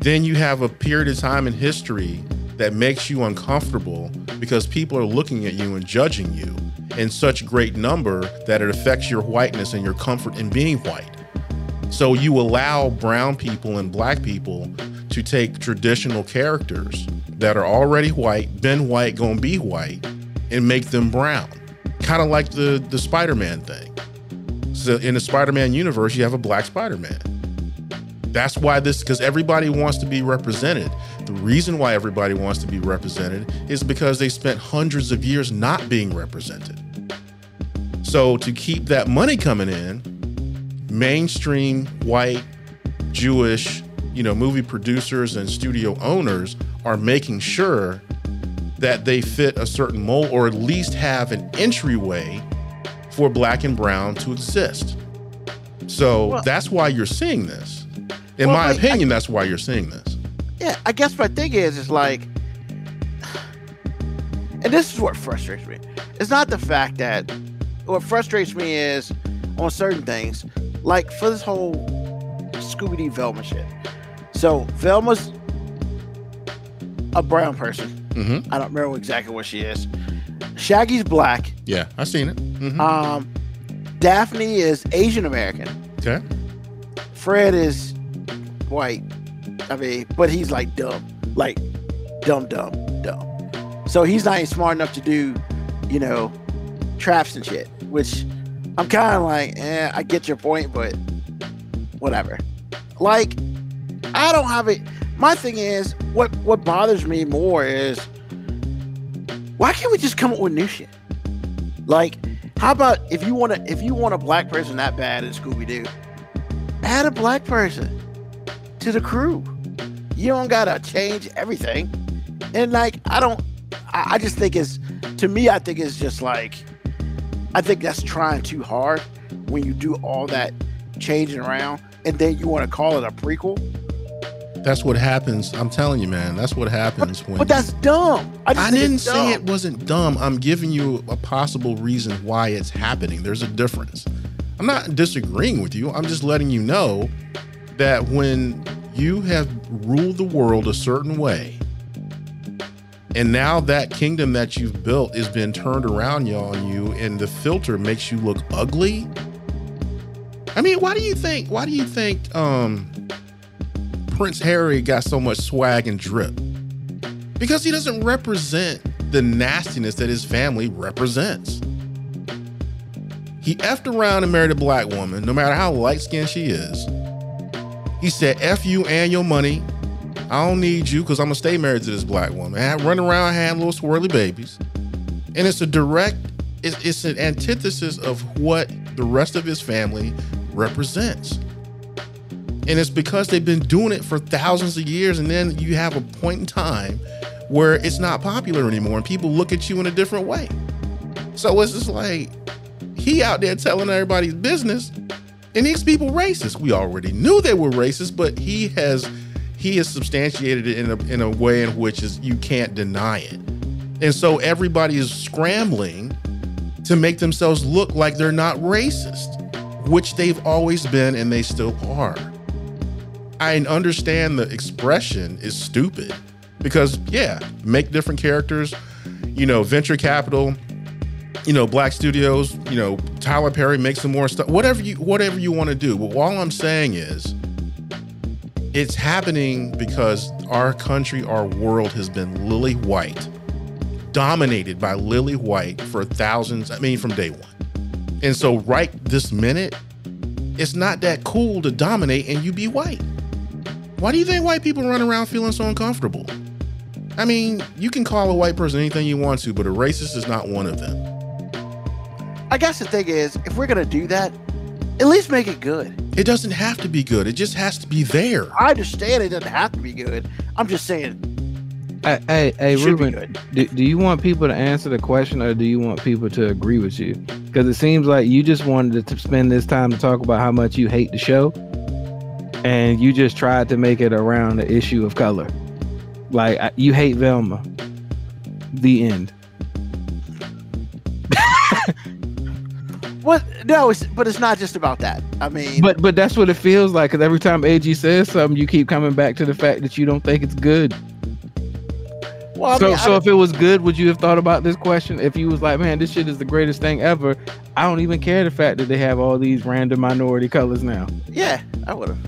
Then you have a period of time in history that makes you uncomfortable because people are looking at you and judging you in such great number that it affects your whiteness and your comfort in being white. So you allow brown people and black people to take traditional characters that are already white, been white, gonna be white, and make them brown. Kind of like the the Spider-Man thing. So in the Spider-Man universe, you have a black Spider-Man. That's why this, because everybody wants to be represented. The reason why everybody wants to be represented is because they spent hundreds of years not being represented. So to keep that money coming in, mainstream white Jewish, you know, movie producers and studio owners are making sure that they fit a certain mold or at least have an entryway for black and brown to exist. So Well- that's why you're seeing this. In Well, my like, I- opinion, that's why you're seeing this. Yeah, I guess my thing is, is like, and this is what frustrates me. It's not the fact that what frustrates me is on certain things, like for this whole Scooby Doo Velma shit. So Velma's a brown person. Mm-hmm. I don't remember exactly what she is. Shaggy's black. Yeah, I've seen it. Mhm. Um, Daphne is Asian American. okay. Fred is white. I mean, but he's like dumb, like dumb, dumb, dumb. So he's not even smart enough to do, you know, traps and shit. Which I'm kind of like, eh, I get your point, but whatever. Like, I don't have it. My thing is, what what bothers me more is, why can't we just come up with new shit? Like, how about if you want to, if you want a black person that bad in Scooby Doo, add a black person to the crew. You don't gotta change everything. And like, I don't. I, I just think it's to me. I think it's just like, I think that's trying too hard when you do all that changing around, and then you want to call it a prequel. That's what happens. I'm telling you, man. That's what happens when. But that's dumb. I, just I didn't say it wasn't dumb. I'm giving you a possible reason why it's happening. There's a difference. I'm not disagreeing with you. I'm just letting you know that when you have ruled the world a certain way, and now that kingdom that you've built is being turned around on you, and the filter makes you look ugly. I mean, why do you think? Why do you think um, Prince Harry got so much swag and drip? Because he doesn't represent the nastiness that his family represents. He effed around and married a black woman, no matter how light skinned she is. He said, F you and your money. I don't need you because I'm to stay married to this black woman. And run around having little swirly babies. And it's a direct, it's, it's an antithesis of what the rest of his family represents. And it's because they've been doing it for thousands of years. And then you have a point in time where it's not popular anymore and people look at you in a different way. So it's just like he out there telling everybody's business, and these people racist. We already knew they were racist, but he has he has substantiated it in a in a way in which is you can't deny it. And so everybody is scrambling to make themselves look like they're not racist, which they've always been and they still are. I understand the expression is stupid because yeah, make different characters, you know, venture capital, you know, black studios, you know, Tyler Perry make some more stuff, whatever you whatever you want to do. But all I'm saying is it's happening because our country, our world has been lily white, dominated by lily white for thousands, I mean from day one. And so right this minute, it's not that cool to dominate and you be white. Why do you think white people run around feeling so uncomfortable? I mean, you can call a white person anything you want to, but a racist is not one of them. I guess the thing is, if we're gonna do that, at least make it good. It doesn't have to be good. It just has to be there. I understand it doesn't have to be good. I'm just saying, Hey, hey, hey Ruben, do, do you want people to answer the question or do you want people to agree with you? Because it seems like you just wanted to spend this time to talk about how much you hate the show, and you just tried to make it around the issue of color. Like you hate Velma. The end. What? No, it's but it's not just about that. I mean, But but that's what it feels like. Because every time AG says something, you keep coming back to the fact that you don't think it's good. well, I so mean, so if it was good, would you have thought about this question? If you was like, man, this shit is the greatest thing ever. I don't even care the fact that they have all these random minority colors now. yeah, I would have.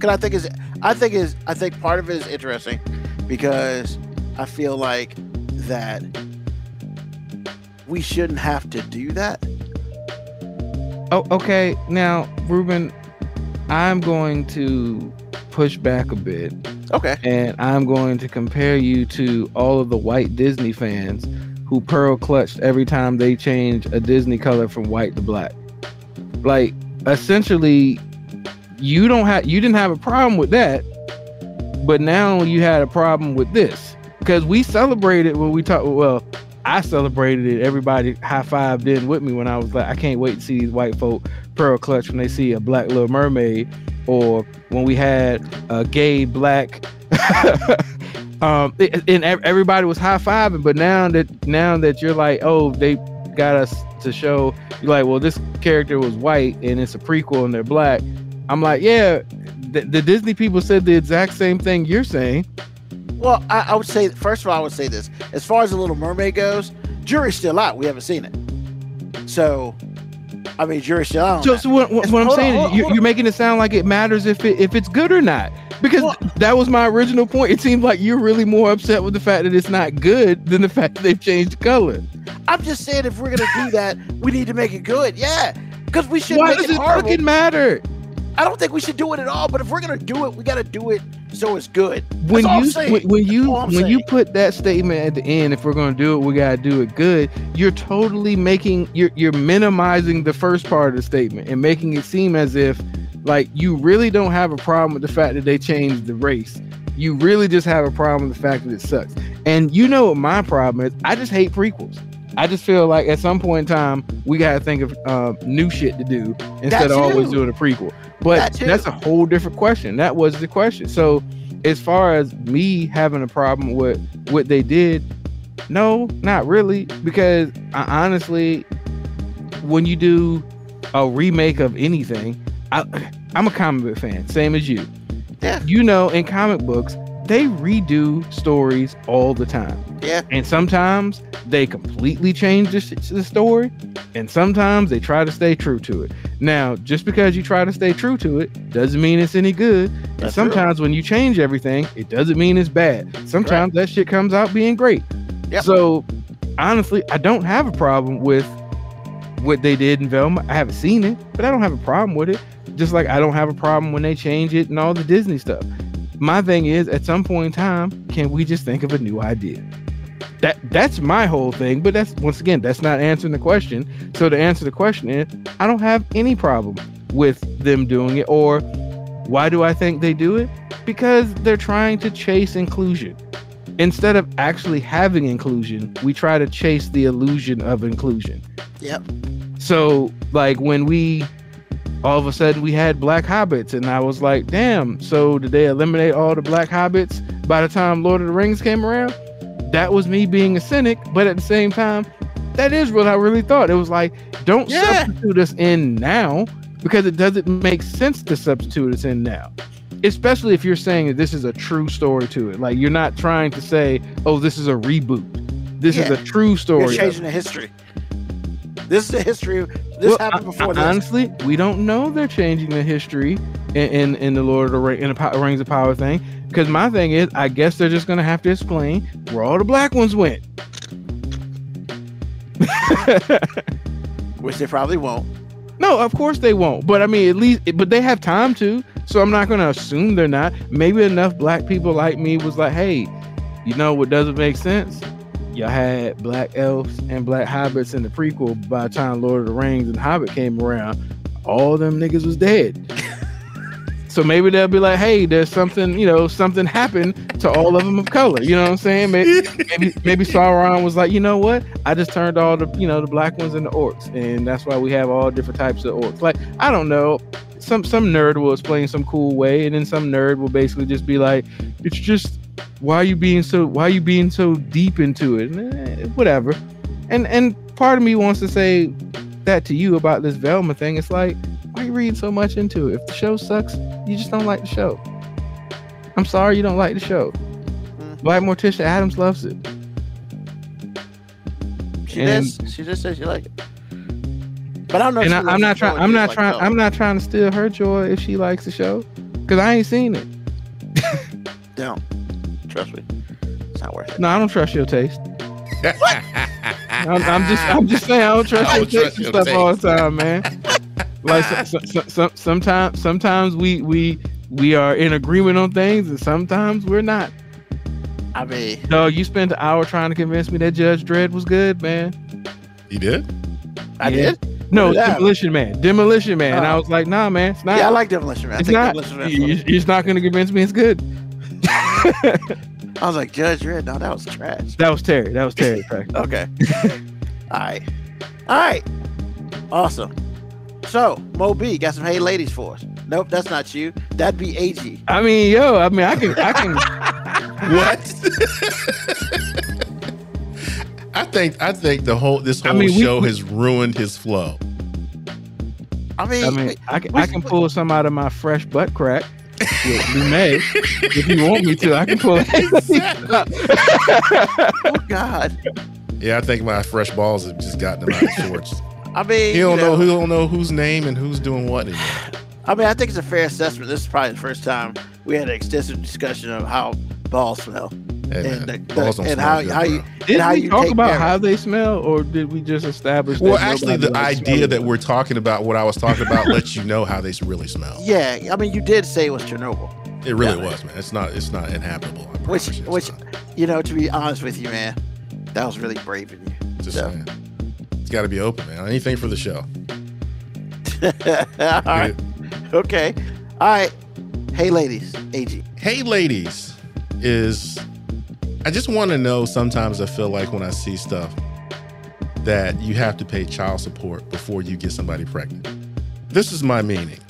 Cause I think is I think is I think part of it is interesting because I feel like that we shouldn't have to do that. Oh, okay. Now, Ruben, I'm going to push back a bit Okay. and I'm going to compare you to all of the white Disney fans who pearl clutched every time they change a Disney color from white to black. Like, essentially, you don't have you didn't have a problem with that, but now you had a problem with this because we celebrated when we talked. Well, I celebrated it. Everybody high fived in with me when I was like, I can't wait to see these white folk pearl clutch when they see a black little mermaid, or when we had a gay black. um, and everybody was high fiving, but now that now that you're like, oh, they got us to show you're like, well, this character was white and it's a prequel and they're black. I'm like, yeah, the, the Disney people said the exact same thing you're saying. Well, I, I would say first of all, I would say this: as far as the Little Mermaid goes, jury's still out. We haven't seen it, so I mean, jury's still out. So, so what, what, what I'm hold on, saying hold on, you're, you're making it sound like it matters if it if it's good or not. Because Well- that was my original point. It seems like you're really more upset with the fact that it's not good than the fact that they've changed the color. I'm just saying, if we're gonna do that, we need to make it good. Yeah, because we shouldn't Why make does it it fucking matter? I don't think we should do it at all. But if we're gonna do it, we got to do it so it's good. when That's I'm you when, when you That's all I'm when you put that statement at the end if we're to do it we got to do it good you're totally making you're you're minimizing the first part of the statement and making it seem as if like you really don't have a problem with the fact that they changed the race. You really just have a problem with the fact that it sucks. And you know what my problem is? I just hate prequels I just feel like at some point in time we gotta think of uh, new shit to do instead of always doing a prequel. But That that's a whole different question. That was the question. So as far as me having a problem with what they did, no, not really, because I, honestly, when you do a remake of anything, I, I'm a comic book fan, same as you. Yeah. You know, in comic books, they redo stories all the time. Yeah. And sometimes they completely change the, sh- the story, and sometimes they try to stay true to it. Now, just because you try to stay true to it doesn't mean it's any good. And That's true. sometimes when you change everything, it doesn't mean it's bad. Sometimes that shit comes out being great. Yep. So, honestly, I don't have a problem with what they did in Velma. I haven't seen it, but I don't have a problem with it. Just like I don't have a problem when they change it and all the Disney stuff. My thing is, at some point in time, can we just think of a new idea? That that's my whole thing. But that's once again, that's not answering the question. So to answer the question is, I don't have any problem with them doing it. Or why do I think they do it? Because they're trying to chase inclusion. Instead of actually having inclusion, we try to chase the illusion of inclusion. Yep. So like when we all of a sudden we had black hobbits and I was like, damn, so did they eliminate all the black hobbits by the time Lord of the Rings came around? That was me being a cynic, but at the same time, that is what I really thought. It was like, don't Yeah. substitute us in now because it doesn't make sense to substitute us in now. Especially if you're saying that this is a true story to it. Like you're not trying to say, oh, this is a reboot. This is a true You're story. of changing the history. This is the history. This Well, happened before I- this. Honestly, we don't know they're changing the history in in, in the Lord of the Ring, in the Rings of Power thing. Because my thing is, I guess they're just gonna have to explain where all the black ones went. Which they probably won't. no, of course they won't. But I mean, at least, but they have time to. So I'm not gonna assume they're not. Maybe enough black people like me was like, hey, you know what doesn't make sense? Y'all had black elves and black hobbits in the prequel. By the time Lord of the Rings and Hobbit came around, all them niggas was dead. so maybe they'll be like, hey, there's something, you know, something happened to all of them of color. You know what I'm saying? Maybe maybe, maybe Sauron was like, you know what? I just turned all the, you know, the black ones into orcs, and that's why we have all different types of orcs. Like, I don't know. Some some nerd will explain some cool way, and then some nerd will basically just be like, it's just why are you being so why are you being so deep into it? Eh, whatever. And and part of me wants to say that to you about this Velma thing. It's like, why are you reading so much into it? If the show sucks, you just don't like the show. I'm sorry you don't like the show. Mm. Black Morticia Addams loves it. She And- does. She just says she like it. But I don't know. if and she I, loves I'm not trying. I'm not trying. Velma. I'm not trying to steal her joy if she likes the show, because I ain't seen it. Don't. Trust me. It's not worth it. No, I don't trust your taste. I'm, I'm just. I'm just saying. I don't trust I your don't trust taste and your stuff all the time, man. Like so, so, so, so- sometimes, sometimes we we we are in agreement on things, and sometimes we're not. I mean, Dog, you spent an hour trying to convince me that Judge Dredd was good, man. You did? I Yeah. did. No, What did I have? Demolition Man, Demolition Man. And I Oh. was like, nah, man, it's not. Yeah, I like Demolition Man. I it's think not. Demolition Man's You- funny. you- You're not going to convince me it's good. I was like, Judge Dredd, No, that was trash. That was Terry. That was Terry. Okay. All right. All right. Awesome. So, Moby got some Hey Ladies for us. Nope, that's not you. That'd be AG. I mean, yo, I mean, I can, I can. What? I think I think the whole this I whole mean, show we- has ruined his flow. I mean, I mean, I can, I can pull some out of my fresh butt crack. With Lumet, if you want me to, I can pull. It. oh God. Yeah, I think my fresh balls have just gotten him out of sorts. I mean, He don't you know who don't know whose name and who's doing what anymore. I mean, I think it's a fair assessment. This is probably the first time we had an extensive discussion of how balls smell Hey, and, man, the, balls the- don't and how good, how you. Did how we you talk about care how they smell, or did we just establish? Well, actually, the idea that we're talking about, what I was talking about, lets you know how they really smell. Yeah, I mean, you did say it was Chernobyl, It really Yeah. was, man. It's not. It's not inhabitable. I which you which not. you know, to be honest with you, man, that was really brave of you. Just so- saying. It's got to be open, man. Anything for the show. All right. Okay. All right. Hey, ladies. AG. Hey, ladies, is I just want to know. Sometimes I feel like when I see stuff that you have to pay child support before you get somebody pregnant. This is my meaning.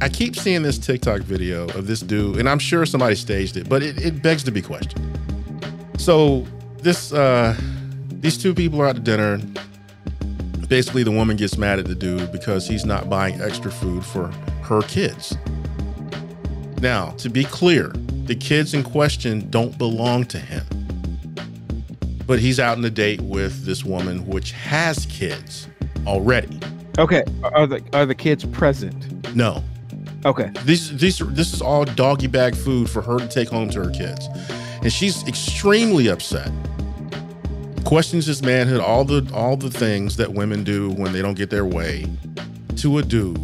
I keep seeing this TikTok video of this dude, and I'm sure somebody staged it, but it, it begs to be questioned. So this uh these two people are at dinner. Basically, the woman gets mad at the dude because he's not buying extra food for her kids. Now, to be clear, the kids in question don't belong to him. But he's out on a date with this woman which has kids already. Okay, are the are the kids present? No. Okay, These these this is all doggy bag food for her to take home to her kids. And she's extremely upset. Questions his manhood, all the all the things that women do when they don't get their way to a dude.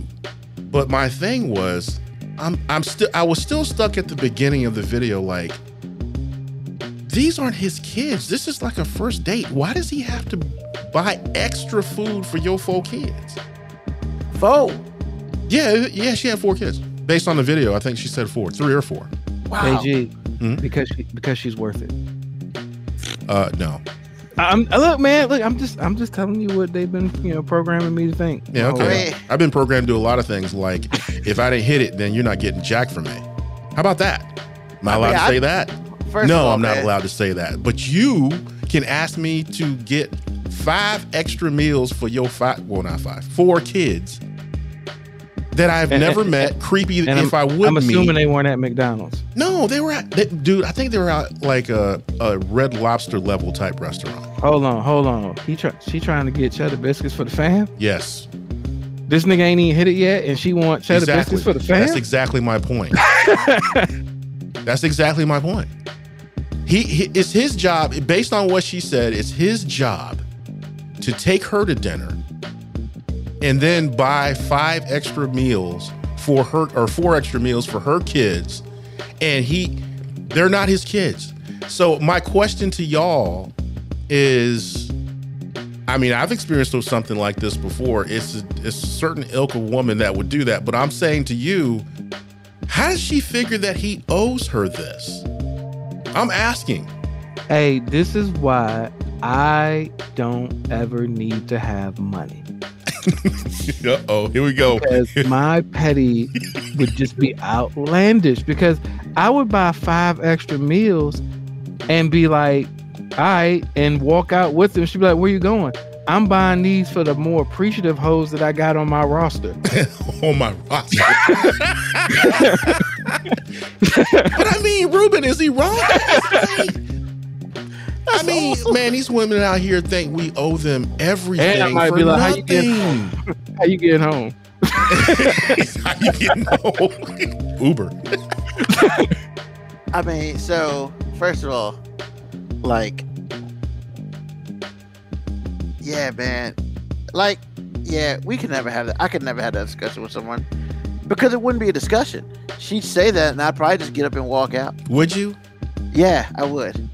But my thing was I'm I'm still I was still stuck at the beginning of the video like these aren't his kids. This is like a first date. Why does he have to buy extra food for your four kids? Four. Yeah, yeah, she had four kids. Based on the video, I think she said four, three or four. Wow. AG, Mhm. because she because she's worth it. Uh, no. I'm look, man. Look, I'm just, I'm just telling you what they've been, you know, programming me to think. Yeah, my whole okay. Right. I've been programmed to do a lot of things. Like, if I didn't hit it, then you're not getting jack from me. How about that? Am I allowed mean, to I- say that? First no, of all, I'm not man, allowed to say that. But you can ask me to get five extra meals for your five, well, not five, four kids that I've And- never and- met. creepy And if I'm, I would I'm meet. assuming they weren't at McDonald's. no, they were at, they, dude. I think they were at like a, a Red Lobster level type restaurant. Hold on, hold on. He try, she trying to get cheddar biscuits for the fam. Yes, This nigga ain't even hit it yet, and she want cheddar exactly. biscuits for the fam. That's exactly my point. That's exactly my point. He, he it's his job, based on what she said, it's his job to take her to dinner and then buy five extra meals for her or four extra meals for her kids. And he they're not his kids. So my question to y'all is I mean, I've experienced something like this before. It's a, it's a certain ilk of woman that would do that. But I'm saying to you, how does she figure that he owes her this? I'm asking. hey, this is why I don't ever need to have money. Uh oh, here we go. because my petty would just be outlandish because I would buy five extra meals and be like, all right, and walk out with them. She'd be like, where you going? I'm buying these for the more appreciative hoes that I got on my roster. on my roster. but I mean, Ruben, is he wrong? I mean, oh. man, these women out here think we owe them everything And I might for be like, how you nothing. get- How you getting home? How you getting home? Uber. I mean, so first of all, like, yeah, man, like, yeah, we could never have that. I could never have that discussion with someone because it wouldn't be a discussion. She'd say that, and I'd probably just get up and walk out. Would you? Yeah, I would.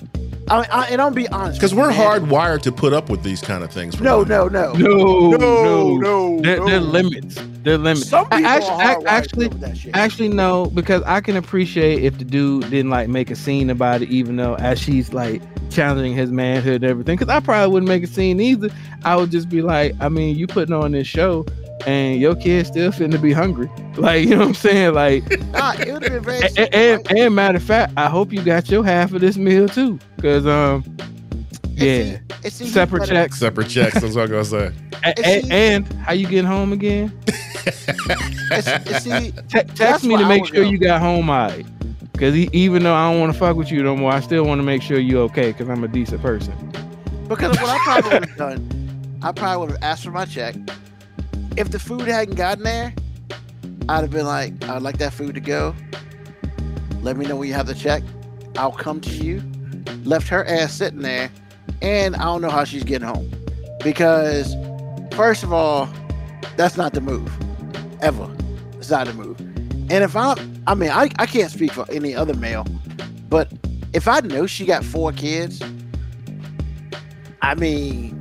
I, I and I'll be honest, Because we're man. hardwired to put up with these kind of things. for No, money. no, no, No, no, no. There, no. there are limits. There are limits. Some people actually, are I- hardwired to actually, with that shit. Actually, no, because I can appreciate if the dude didn't like make a scene about it, even though as she's like challenging his manhood and everything. Because I probably wouldn't make a scene either. I would just be like, I mean, you putting on this show, and your kid's still finna be hungry. Like, you know what I'm saying? Like, Nah, it would have been very. and, and, and matter of fact, I hope you got your half of this meal too, because um, And yeah, see- and see, separate gotta- checks. Separate checks. That's what I'm gonna say. A- and and how you getting home again? And see- and Te- text me to make sure go. you got home alright. Cause even though I don't want to fuck with you no more, I still want to make sure you're okay. Cause I'm a decent person. Because what I probably would have done, I probably would have asked for my check. If the food hadn't gotten there, I'd have been like, I'd like that food to go. Let me know when you have the check. I'll come to you. Left her ass sitting there, and I don't know how she's getting home. Because, first of all, that's not the move. Ever. It's not the move. And if I, I mean, I, I can't speak for any other male, but if I know she got four kids, I mean,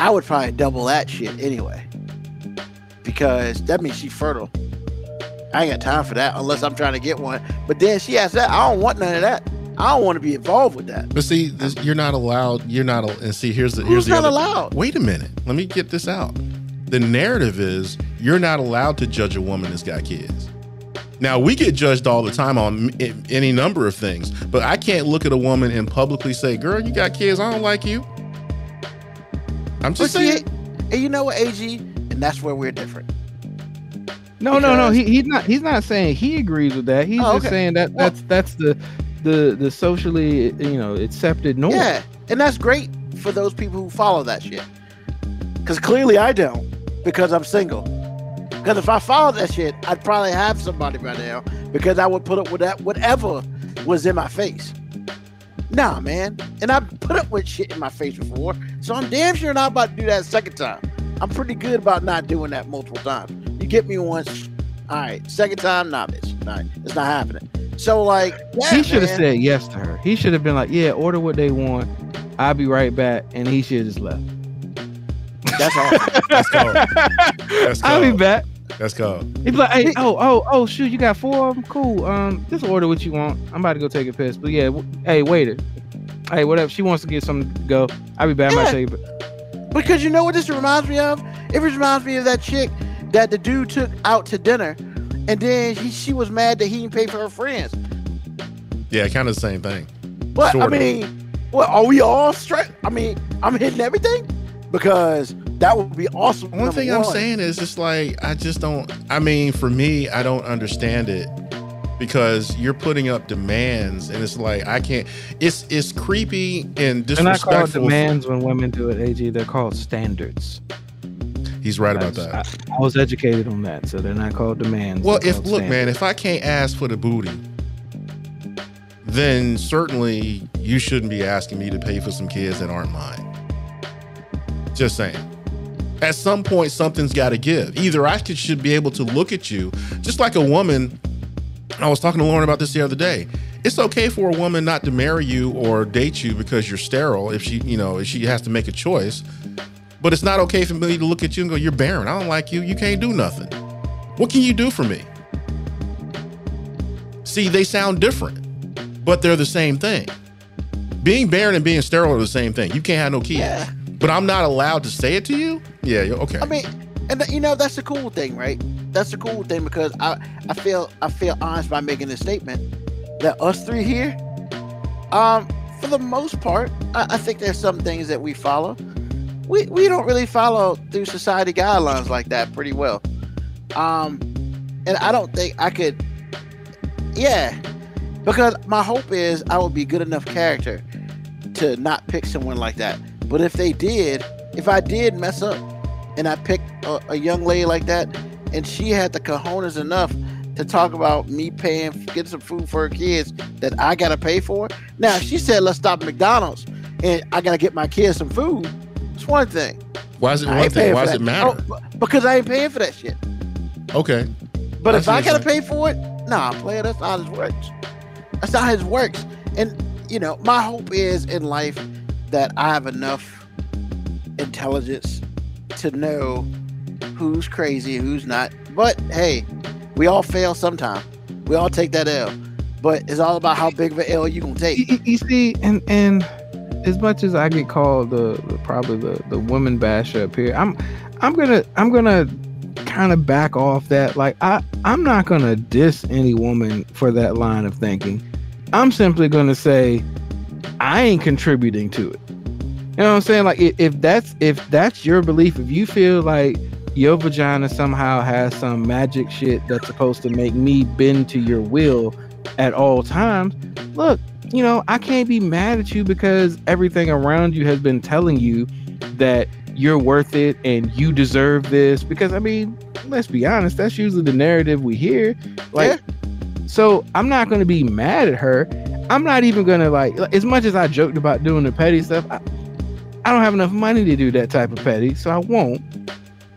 I would probably double that shit anyway. Because that means she's fertile. I ain't got time for that unless I'm trying to get one. But then she has that. I don't want none of that. I don't want to be involved with that. But see, this, you're not allowed. You're not. And see, here's the here's Who's the not other. allowed? Wait a minute. Let me get this out. The narrative is you're not allowed to judge a woman that's got kids. Now we get judged all the time on any number of things, but I can't look at a woman and publicly say, "Girl, you got kids. I don't like you." I'm just see, saying. and you know what, AG? And that's where we're different. No, no, no. He, he's not. He's not saying he agrees with that. He's Oh, just okay. saying that Well- that's that's the the the socially you know accepted norm. Yeah. And that's great for those people who follow that shit. Because clearly I don't, because I'm single. Because if I followed that shit, I'd probably have somebody by now because I would put up with that whatever was in my face. Nah, man. And I've put up with shit in my face before, so I'm damn sure not about to do that a second time. I'm pretty good about not doing that multiple times. You get me once, all right. Second time, nah, bitch. Nah, it's not happening. So like, yeah, he should have said yes to her. He should have been like, "Yeah, order what they want. I'll be right back," and he should have just left. That's all. That's called. That's I'll be back. That's called. He'd like, "Hey, oh, oh, oh, shoot, you got four of them? Cool. Um, just order what you want. I'm about to go take a piss. But yeah, w- hey, waiter, hey, whatever. She wants to get something to go. I'll be back. I Yeah. might tell you, Because you know what this reminds me of? It reminds me of that chick that the dude took out to dinner, and then he, she was mad that he didn't pay for her friends. Yeah, kind of the same thing. But Sort I of. mean, what are we all straight? I mean, I'm hitting everything because that would be awesome. One number thing I'm saying is just like I just don't. I mean, for me, I don't understand it because you're putting up demands, and it's like I can't. It's it's creepy and disrespectful. they're not called disrespectful. demands when women do it. AG, they're called standards. He's right I, about that. I, I was educated on that, so they're not called demands. Well, if called look, man, if I can't ask for the booty, then certainly you shouldn't be asking me to pay for some kids that aren't mine. Just saying. At some point, something's got to give. Either I could, should be able to look at you, just like a woman. I was talking to Lauren about this the other day. It's okay for a woman not to marry you or date you because you're sterile if she, you know, if she has to make a choice. But it's not okay for me to look at you and go, "You're barren. I don't like you. You can't do nothing." What can you do for me? See, they sound different, but they're the same thing. Being barren and being sterile are the same thing. You can't have no kids. Yeah. But I'm not allowed to say it to you? Yeah, you're- okay. I mean, and you know that's the cool thing, right? That's the cool thing because I I feel I feel honest by making this statement that us three here, um, for the most part, I, I think there's some things that we follow. We we don't really follow through society guidelines like that pretty well. Um, and I don't think I could. Yeah, because my hope is I would be good enough character to not pick someone like that. But if they did, if I did mess up and I picked a, a young lady like that, and she had the cojones enough to talk about me paying, getting some food for her kids that I gotta pay for. Now, if she said, "Let's stop at McDonald's," and I gotta get my kids some food, it's one thing. Why is it one thing? Why does it matter? Oh, because I ain't paying for that shit. Okay. But I if I gotta pay for it, nah, player, that's not how this works. That's not how this works. And you know, my hope is in life that I have enough intelligence to know who's crazy, who's not. But hey, we all fail sometime. We all take that L. But it's all about how big of an L you gonna take. you- you see, and and as much as I get called the, the probably the the woman basher up here, I'm I'm gonna I'm gonna kind of back off that. Like I I'm not gonna diss any woman for that line of thinking. I'm simply gonna say I ain't contributing to it. You know what I'm saying? Like if, that's if that's your belief, if you feel like your vagina somehow has some magic shit that's supposed to make me bend to your will at all times, look, you know, I can't be mad at you because everything around you has been telling you that you're worth it and you deserve this. Because I mean, let's be honest, that's usually the narrative we hear. Like, so I'm not gonna be mad at her. I'm not even gonna like, as much as I joked about doing the petty stuff. I, I don't have enough money to do that type of petty, so I won't.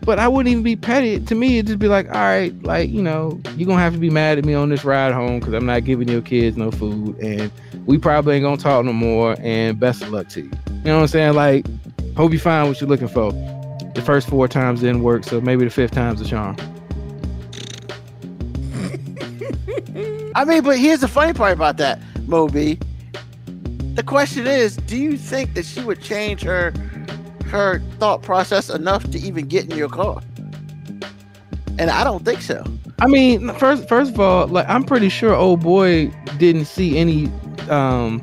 But I wouldn't even be petty. To me, it'd just be like, all right, like, you know, you're gonna have to be mad at me on this ride home because I'm not giving your kids no food. And we probably ain't gonna talk no more. And best of luck to you. You know what I'm saying? Like, hope you find what you're looking for. The first four times didn't work, so maybe the fifth time's a charm. I mean, but here's the funny part about that, Moby. The question is, do you think that she would change her her thought process enough to even get in your car? And I don't think so. I mean, first first of all, like I'm pretty sure old boy didn't see any um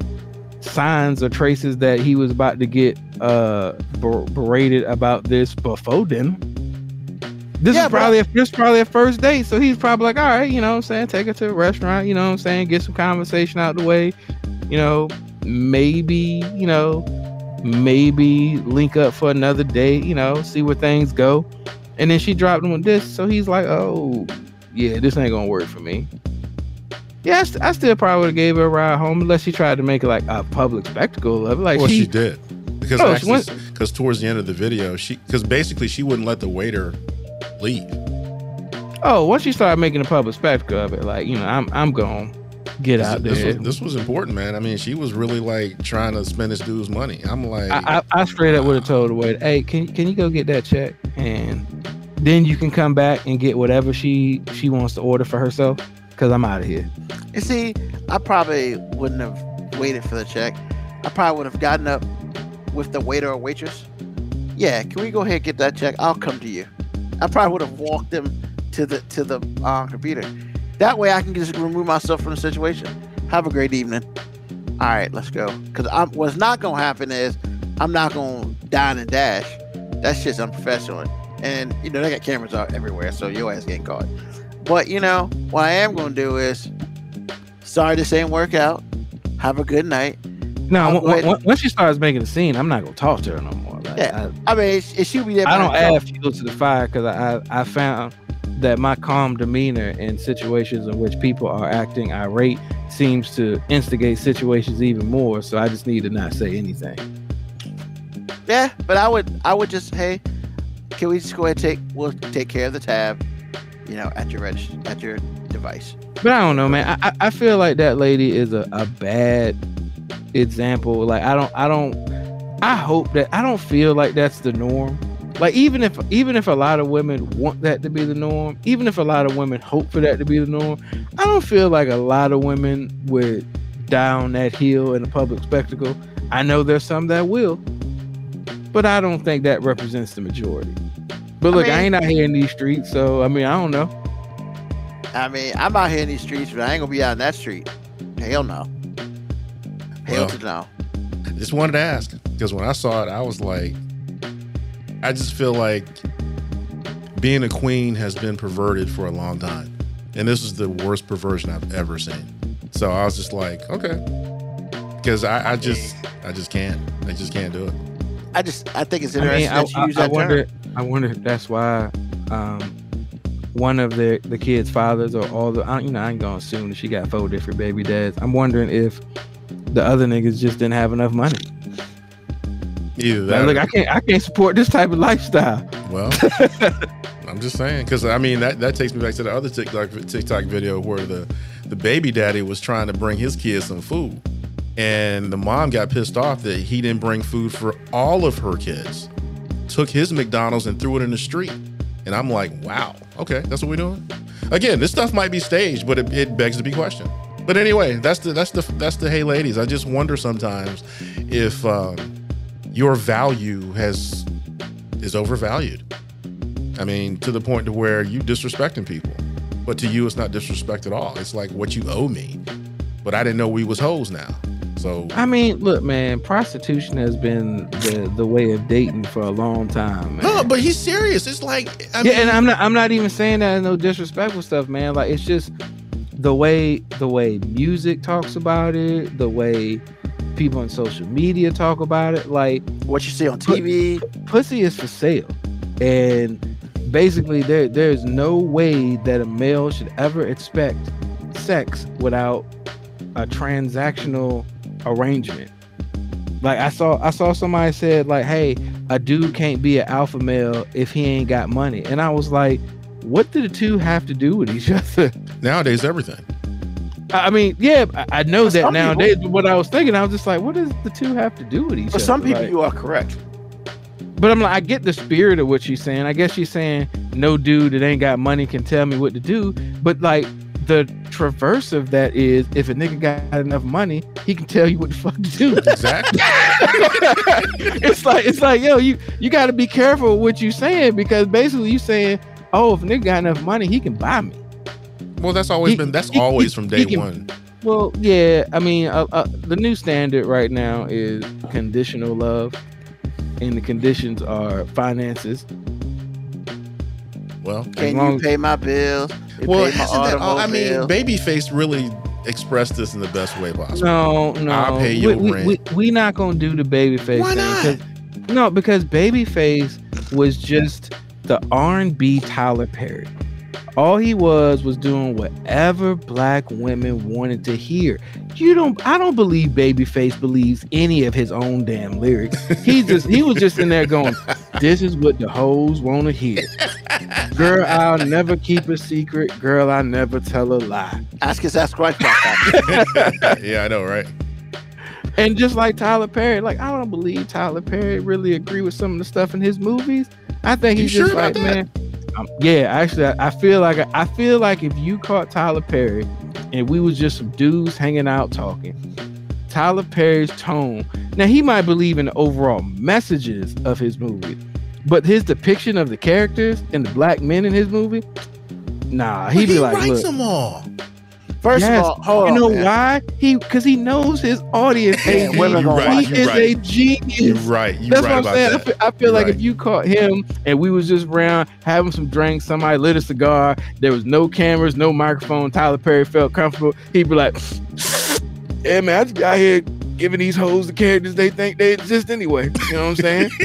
signs or traces that he was about to get uh ber- berated about this before then. This Yeah, is probably a, this is probably a first date, so he's probably like, all right, you know what I'm saying, take her to a restaurant, you know what I'm saying, get some conversation out the way, you know, maybe, you know, maybe link up for another date, you know, see where things go. And then she dropped him with this, so he's like, oh, yeah, this ain't gonna work for me. Yeah, I, st- I still probably would have gave her a ride home unless she tried to make it like a public spectacle of it. Like well, she, she, did because Oh, actually, because towards the end of the video, she because basically she wouldn't let the waiter leave. oh, once she started making a public spectacle of it, like you know, I'm I'm gonna get This, out this there. was, this was important, man. I mean, she was really like trying to spend this dude's money. I'm like, I, I, I straight up would have told the waiter, "Hey, can can you go get that check, and then you can come back and get whatever she she wants to order for herself, because I'm out of here." You see, I probably wouldn't have waited for the check I probably would have gotten up with the waiter or waitress. Yeah, can we go ahead and get that check? I'll come to you. I probably would have walked them to the to the uh, computer. That way, I can just remove myself from the situation. Have a great evening. All right, let's go. Because what's not gonna happen is I'm not gonna dine and dash. That's just unprofessional. And you know they got cameras out everywhere, so your ass getting caught. But you know what I am gonna do is, sorry this ain't work out. Have a good night. No, w- w- once she starts making a scene, I'm not gonna talk to her no more. Like, Yeah, I mean, it, it should be there. I, I don't add fuel to the fire because I, I I found that my calm demeanor in situations in which people are acting irate seems to instigate situations even more. So I just need to not say anything. Yeah, but I would I would just hey, can we just go ahead and take we'll take care of the tab, you know, at your at your device. But I don't know, man. I, I- I feel like that lady is a, a bad example. Like I don't I don't I hope that I don't feel like that's the norm. Like even if even if a lot of women want that to be the norm, even if a lot of women hope for that to be the norm, I don't feel like a lot of women would down that hill in a public spectacle. I know there's some that will, but I don't think that represents the majority. But look, I, mean- ain't out here in these streets, so I mean, I don't know. I mean, I'm out here in these streets, but I ain't gonna be out in that street. Hell no. Hell Well. to no. Just wanted to ask because when I saw it, I was like, I just feel like being a queen has been perverted for a long time, and this is the worst perversion I've ever seen. So I was just like, okay, because I, I just, I just can't, I just can't do it. I just I think it's I interesting mean, I, you I- use I that wonder. term. I wonder if that's why um, one of the the kids' fathers or all the I, you know I ain't gonna assume that she got four different baby dads. I'm wondering if the other niggas just didn't have enough money. Either Like, that, look, I can't I can't support this type of lifestyle. Well, I'm just saying because I mean that that takes me back to the other TikTok TikTok video where the the baby daddy was trying to bring his kids some food, and the mom got pissed off that he didn't bring food for all of her kids. Took his McDonald's and threw it in the street, and I'm like, wow, okay, that's what we're doing. Again, this stuff might be staged, but it, it begs to be questioned. But anyway, that's the that's the that's the hey ladies. I just wonder sometimes if um, your value has is overvalued. I mean, to the point to where you disrespecting people, but to you it's not disrespect at all. It's like what you owe me, but I didn't know we was hoes now. So I mean, look, man, prostitution has been the the way of dating for a long time, man. no, but he's serious. It's like I yeah, mean, and I'm not I'm not even saying that in no disrespectful stuff, man. Like it's just the way the way music talks about it, the way people on social media talk about it. Like What you see on TV. pussy is for sale, and basically there there's no way that a male should ever expect sex without a transactional arrangement. Like I saw I saw somebody said like, "Hey, a dude can't be an alpha male if he ain't got money," and I was like, "What do the two have to do with each other?" nowadays everything. I I mean, yeah, I- I know For that some nowadays. But what I was thinking, I was just like, "What does the two have to do with each For other?" some people, Like- you are correct. But I'm like, I get the spirit of what she's saying. I guess she's saying no dude that ain't got money can tell me what to do. But like the traverse of that is if a nigga got enough money, he can tell you what the fuck to do. Exactly. it's like it's like, yo, you you gotta be careful what you're saying because basically you saying, Oh, if a nigga got enough money, he can buy me. Well, that's always He- been. That's he- always he- from day can- one. Well, yeah, I mean, uh, uh, the new standard right now is conditional love, and the conditions are finances. Well, Can you pay my bills? Well, pay my isn't that, I mean, automobile? Babyface really expressed this in the best way possible. No, no. I'll pay we, your we, rent. We, we not gonna do the babyface Why thing. 'cause- no, because babyface was just the R and B Tyler Perry. All he was was doing whatever black women wanted to hear. You don't. I don't believe Babyface believes any of his own damn lyrics. He just. He was just in there going, "This is what the hoes want to hear." Girl, I'll never keep a secret. Girl, I never tell a lie. Ask his ass Christ about that. yeah, I know, right? And just like Tyler Perry, like I don't believe Tyler Perry really agree with some of the stuff in his movies. I think he's sure just about like, that? Man. Um, yeah, actually, I, I feel like I feel like if you caught Tyler Perry and we was just some dudes hanging out talking, Tyler Perry's tone. Now he might believe in the overall messages of his movie, but his depiction of the characters and the black men in his movie, nah, he'd be he like, writes look, them all. First Yes. of all, hold you on. know man. why? He because he knows his audience. Yeah, AD. women gonna he watch it, is right. a genius. You're right. You're That's right what I'm about saying. I feel, I feel like right. if you caught him and we was just around having some drinks, somebody lit a cigar, there was no cameras, no microphone, Tyler Perry felt comfortable, he'd be like, Yeah, man, I just got here giving these hoes the characters they think they exist anyway. You know what I'm saying?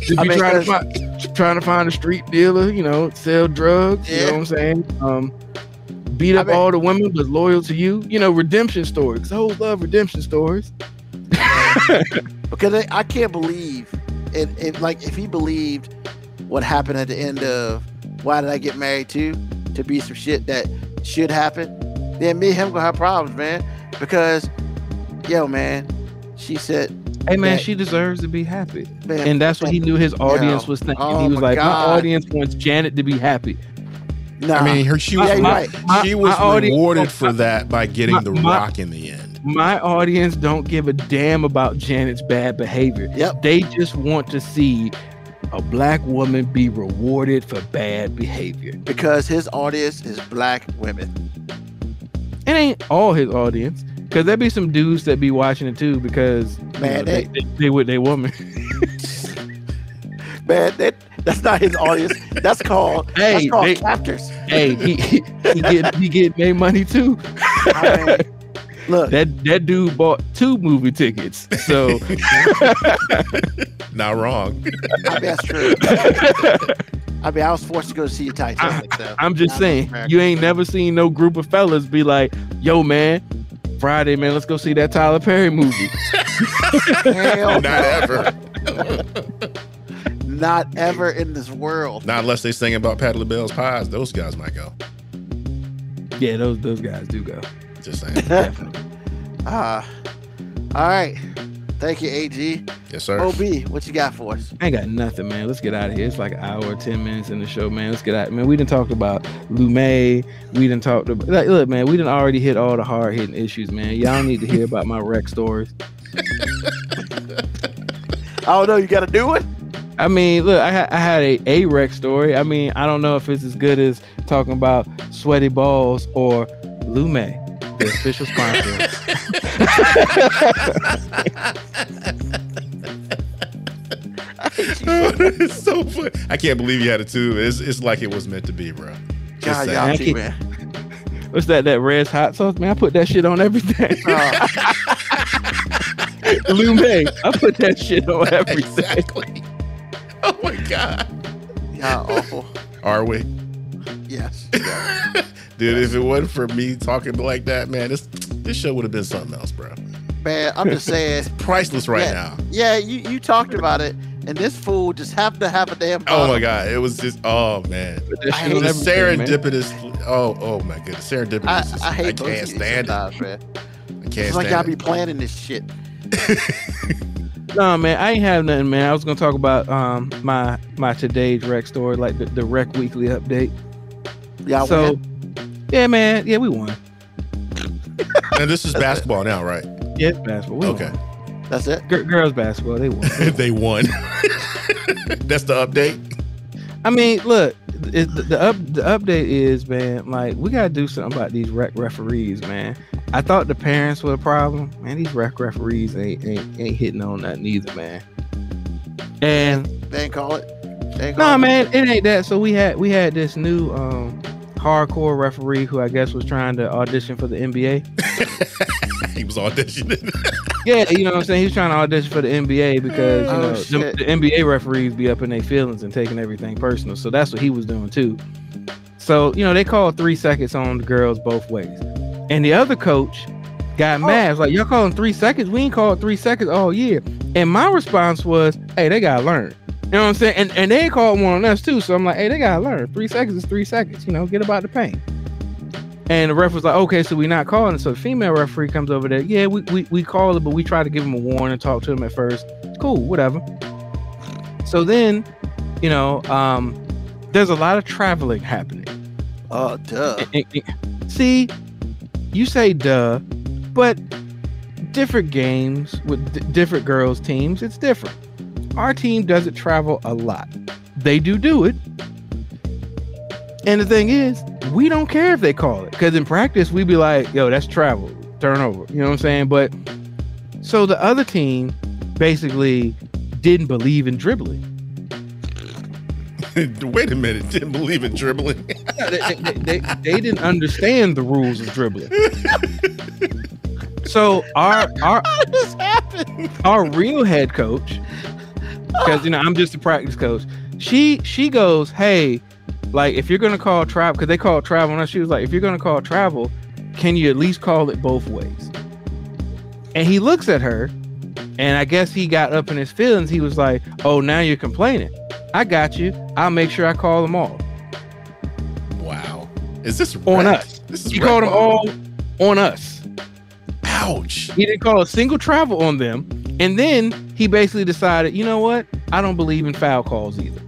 Just I be mean, trying to 'cause- find trying to find a street dealer, you know, sell drugs, you know what I'm saying? Um beat I up mean- all the women but loyal to you. You know, redemption stories. Hoes love redemption stories. because I, I can't believe it, it. Like if he believed what happened at the end of "Why Did I Get Married Too" to be some shit that should happen, then me and him gonna have problems, man. Because, yo, man, she said, Hey man, that- she deserves to be happy. man, and that's what he knew his audience was thinking. Oh he was like, God. my audience wants Janet to be happy. Nah, I mean, her she was my- right. my- she was audience- rewarded for that by getting my- the rock in the end. My audience don't give a damn about Janet's bad behavior. Yep. They just want to see a black woman be rewarded for bad behavior. Because his audience is black women. It ain't all his audience. Cause there be some dudes that be watching it too because you Man, know, they, they- they, they with their woman. Man, that that's not his audience. That's called Hey, that's called they- captors. hey, he he, he get he get their money too. I mean, look, That that dude bought two movie tickets. So Not wrong. I mean, that's true. I mean, I was forced to go see a Titanic. So I'm just saying, you ain't never seen no group of fellas be like, "Yo, man, Friday, man, let's go see that Tyler Perry movie." Hell Not ever. Not ever in this world. Not unless they sing about Patti LaBelle's pies. Those guys might go. yeah, those those guys do go. Just saying. Definitely. Uh, all right. Thank you, AG. Yes, sir. OB, what you got for us? I ain't got nothing, man. Let's get out of here. It's like an hour, or ten minutes in the show, man. Let's get out. Man, we didn't talk about Lume. We didn't talk about. Like, look, man, we didn't already hit all the hard hitting issues, man. Y'all need to hear about my rec stories. Oh no, you got to do it. I mean, look, I, ha- I had a A Rex story. I mean, I don't know if it's as good as talking about sweaty balls or Lume, the official sponsor. it's so fun. I can't believe you had it too. It's, it's like it was meant to be, bro. Just God, y'all too, man. What's that? That Red's hot sauce, man. I put that shit on everything. Uh, Lume, I put that shit on everything. exactly. My god. y'all awful. Are we? Yes. Dude, if it wasn't for me talking like that, man, this this show would have been something else, bro. Man, I'm just saying. Priceless right yeah, now. Yeah, you, you talked about it, and this fool just happened to have a damn. Oh my god, it was just oh man. I hate The everything, man. serendipitous. Oh, oh my goodness, serendipitous. I, is- I hate both can't stand it. man. I can't It's like stand y'all be planning this shit. No, man, I ain't have nothing, man. I was gonna talk about um my my today's rec story, like the, the rec weekly update. Y'all so, win. yeah, man, yeah, we won. and this is basketball now, right? Yeah, it's basketball. We Okay. won. That's it. Gir- girls basketball, they won. they won. That's the update. I mean, look, it, the, the up the update is, man, like we gotta do something about these rec referees, man. I thought the parents were the problem, man. These rec referees ain't ain't, ain't hitting on nothing either, man. And They ain't call it. They call no, it. man, it ain't that. So we had we had this new um hardcore referee who I guess was trying to audition for the NBA. he was auditioning. Yeah, you know what I'm saying. He was trying to audition for the NBA because you Oh, know the, the NBA referees be up in their feelings and taking everything personal. So that's what he was doing too. So you know they called three seconds on the girls both ways, and the other coach got mad. Like y'all calling three seconds? We ain't called three seconds all year. And my response was, "Hey, they gotta learn." You know what I'm saying? And and they called one on us too. So I'm like, "Hey, they gotta learn. Three seconds is three seconds. You know, get about the pain. And the ref was like, okay, so we're not calling it. So the female referee comes over there. Yeah, we, we, we call it, but we try to give him a warning, talk to him at first. Cool, whatever. So then, you know, um, there's a lot of traveling happening. Oh, duh. And- and- see, you say duh, but different games with d- different girls teams, it's different. Our team doesn't travel a lot. They do do it. And the thing is, we don't care if they call it because in practice we'd be like, "Yo, that's travel, turnover." You know what I'm saying? But so the other team basically didn't believe in dribbling. Wait a minute, didn't believe in dribbling. Yeah, they, they, they, they didn't understand the rules of dribbling. So our our our real head coach, because you know I'm just a practice coach. She she goes, hey, like if you're gonna call travel, because they call travel, and she was like, if you're gonna call travel, can you at least call it both ways? And he looks at her, and I guess he got up in his feelings. He was like, oh, now you're complaining. I got you. I'll make sure I call them all wow. Is this on us. This is He called them all on us. Ouch. He didn't call a single travel on them. And then he basically decided, you know what? I don't believe in foul calls either.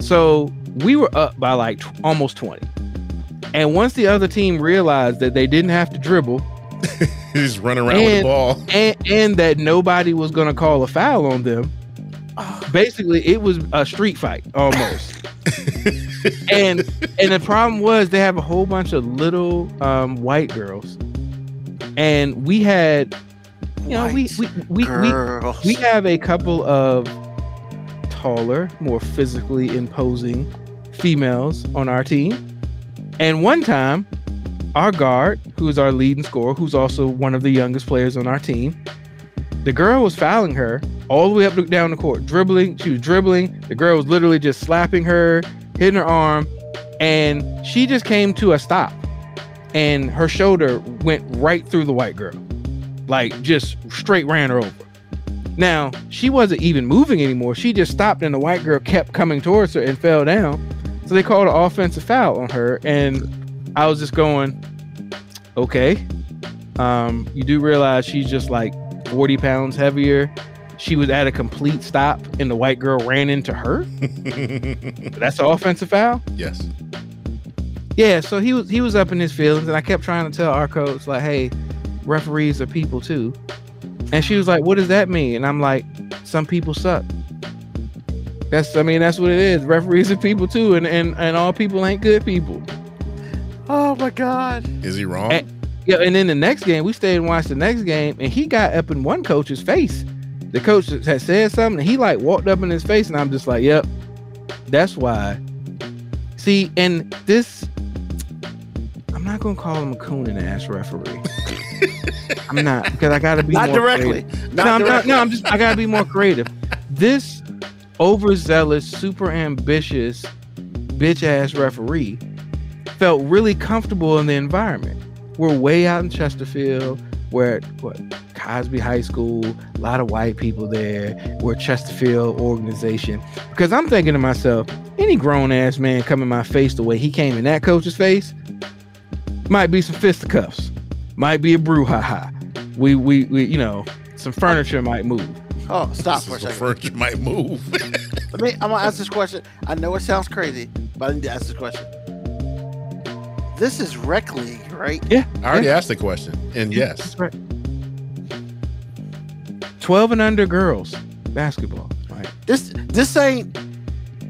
So we were up by like tw- almost 20. And once the other team realized that they didn't have to dribble He's running around with the ball. and, and that nobody was going to call a foul on them, basically it was a street fight almost. and and the problem was they have a whole bunch of little um, white girls. And we had you know, we we we, we Girls. we have a couple of taller, more physically imposing females on our team. And one time, our guard, who's our leading scorer, who's also one of the youngest players on our team, the girl was fouling her all the way up down the court, dribbling. She was dribbling. The girl was literally just slapping her, hitting her arm, and she just came to a stop. And her shoulder went right through the white girl, like just straight ran her over. Now, she wasn't even moving anymore. She just stopped and the white girl kept coming towards her and fell down. So they called an offensive foul on her. And I was just going, okay. Um, you do realize she's just like 40 pounds heavier. She was at a complete stop and the white girl ran into her. That's an offensive foul? yes. Yeah, so he was he was up in his feelings, and I kept trying to tell our coach like, "Hey, referees are people too," and she was like, "What does that mean?" And I'm like, "Some people suck." That's I mean that's what it is. Referees are people too, and and and all people ain't good people. Oh my god. Is he wrong? Eh. Yeah, and then the next game we stayed and watched the next game, and he got up in one coach's face. The coach had said something, he like walked up in his face, and I'm just like, "Yep, that's why." See, and this, I'm not gonna call him a cooning ass referee. I'm not because I gotta be Not more directly. creative. Not no, I'm not, no, I'm just I gotta be more creative. This overzealous, super ambitious, bitch ass referee felt really comfortable in the environment. We're way out in Chesterfield. We're at what Cosby High School, a lot of white people there. We're Chesterfield organization. Because I'm thinking to myself, any grown ass man come in my face the way he came in that coach's face, might be some fisticuffs, might be a brouhaha. We we we you know some furniture might move. Oh, stop This for a second. furniture might move. Let me. I'm gonna ask this question. I know it sounds crazy, but I need to ask this question. This is rec league, right? Yeah, I already asked the question, and yes, That's right. 12 and under girls basketball. Right. This this ain't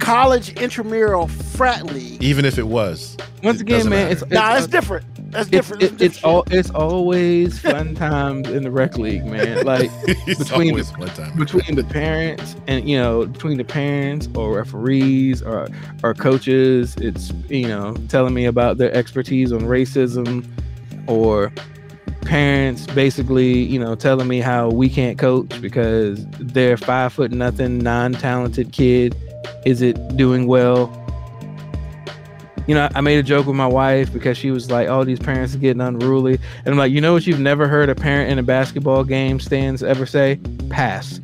college intramural frat league. even if it was, Once It again, man, matter. it's, it's, Nah, that's different. That's it's, different. it- That's it's all it's always fun times in the rec league, man. Like Between always one time. between the parents and you know between the parents or referees or or coaches, it's you know telling me about their expertise on racism or parents basically you know telling me how we can't coach because their five foot nothing non-talented kid. Is it doing well? You know i made a joke with my wife because she was like oh these parents are getting unruly. And i'm like you know what you've never heard a parent in a basketball game stands ever say? Pass.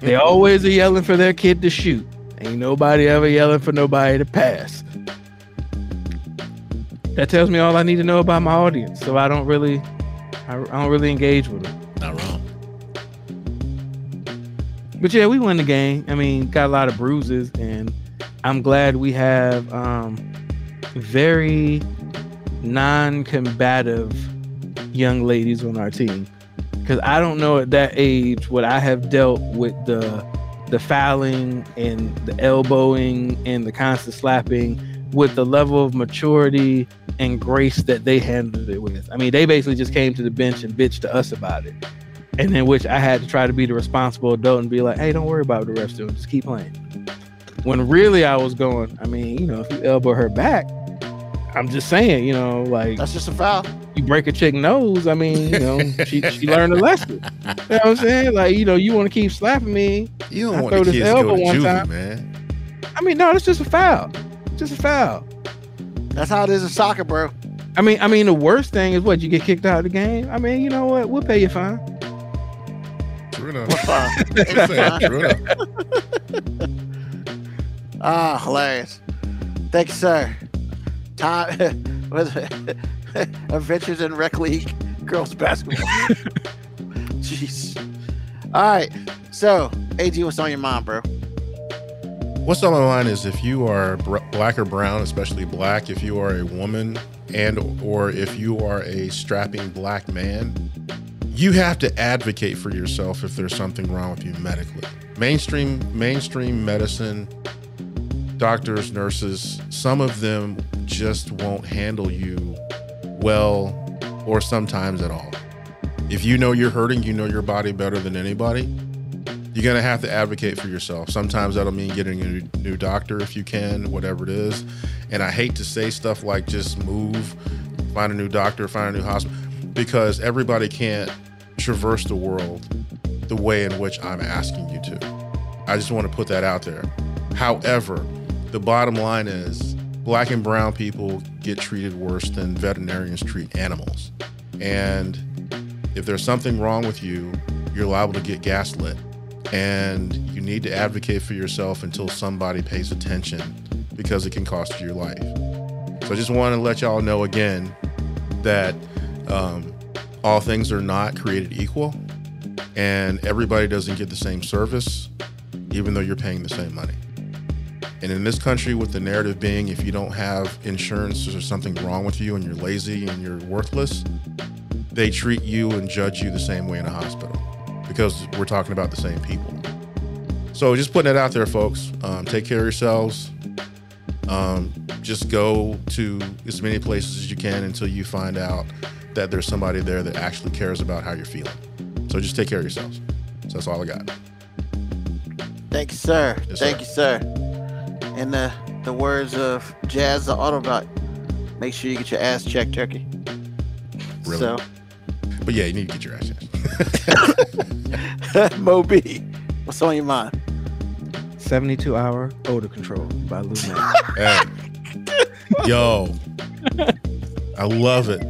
They always are yelling for their kid to shoot. Ain't nobody ever yelling for nobody to pass that tells me all I need to know about my audience. So I don't really, I, I don't really engage with them. Not wrong. But yeah, we won the game. I mean, got a lot of bruises, and I'm glad we have um, very non-combative young ladies on our team because I don't know at that age what I have dealt with the the fouling and the elbowing and the constant slapping with the level of maturity and grace that they handled it with. I mean, they basically just came to the bench and bitched to us about it. And then which I had to try to be the responsible adult and be like, hey, don't worry about the rest of them, just keep playing. When really I was going, I mean, you know, if you elbow her back, I'm just saying, you know, like That's just a foul. you break a chick nose, I mean, you know, she she learned a lesson. You know what I'm saying? Like, you know, you want to keep slapping me. You don't want throw the this to go elbow one time. man. I mean, no, that's just a foul. Just a foul. That's how it is in soccer, bro. I mean, I mean, the worst thing is what you get kicked out of the game. I mean, you know what? We'll pay you fine. True enough. What foul? I'm True enough. Ah, hilarious. Thank you, sir. Time was it Adventures in Rec League girls basketball. Jeez. All right. So, AG, what's on your mind, bro? What's on my mind is if you are br- black or brown, especially black, if you are a woman and or if you are a strapping black man, you have to advocate for yourself if there's something wrong with you medically. Mainstream mainstream medicine, doctors, nurses, some of them just won't handle you well or sometimes at all. If you know you're hurting, you know your body better than anybody you're gonna have to advocate for yourself. Sometimes that'll mean getting a new doctor if you can, whatever it is. And I hate to say stuff like just move, find a new doctor, find a new hospital, because everybody can't traverse the world the way in which I'm asking you to. I just want to put that out there. However, the bottom line is black and brown people get treated worse than veterinarians treat animals. And if there's something wrong with you, you're liable to get gaslit and you need to advocate for yourself until somebody pays attention because it can cost you your life. So I just want to let y'all know again that um, all things are not created equal, and everybody doesn't get the same service, even though you're paying the same money. And in this country, with the narrative being if you don't have insurance, there's something wrong with you and you're lazy and you're worthless, they treat you and judge you the same way in a hospital because we're talking about the same people. So just putting it out there, folks. Um, take care of yourselves. Um, just go to as many places as you can until you find out that there's somebody there that actually cares about how you're feeling. So just take care of yourselves. So that's all I got. Thank you, sir. Yes, Thank sir. you, sir. In the the words of Jazz the Autobot, make sure you get your ass checked, Turkey. Really? So, But yeah, you need to get your ass checked. Moby, what's on your mind? 72 hour odor control by Lou Hey. Yo. I love it.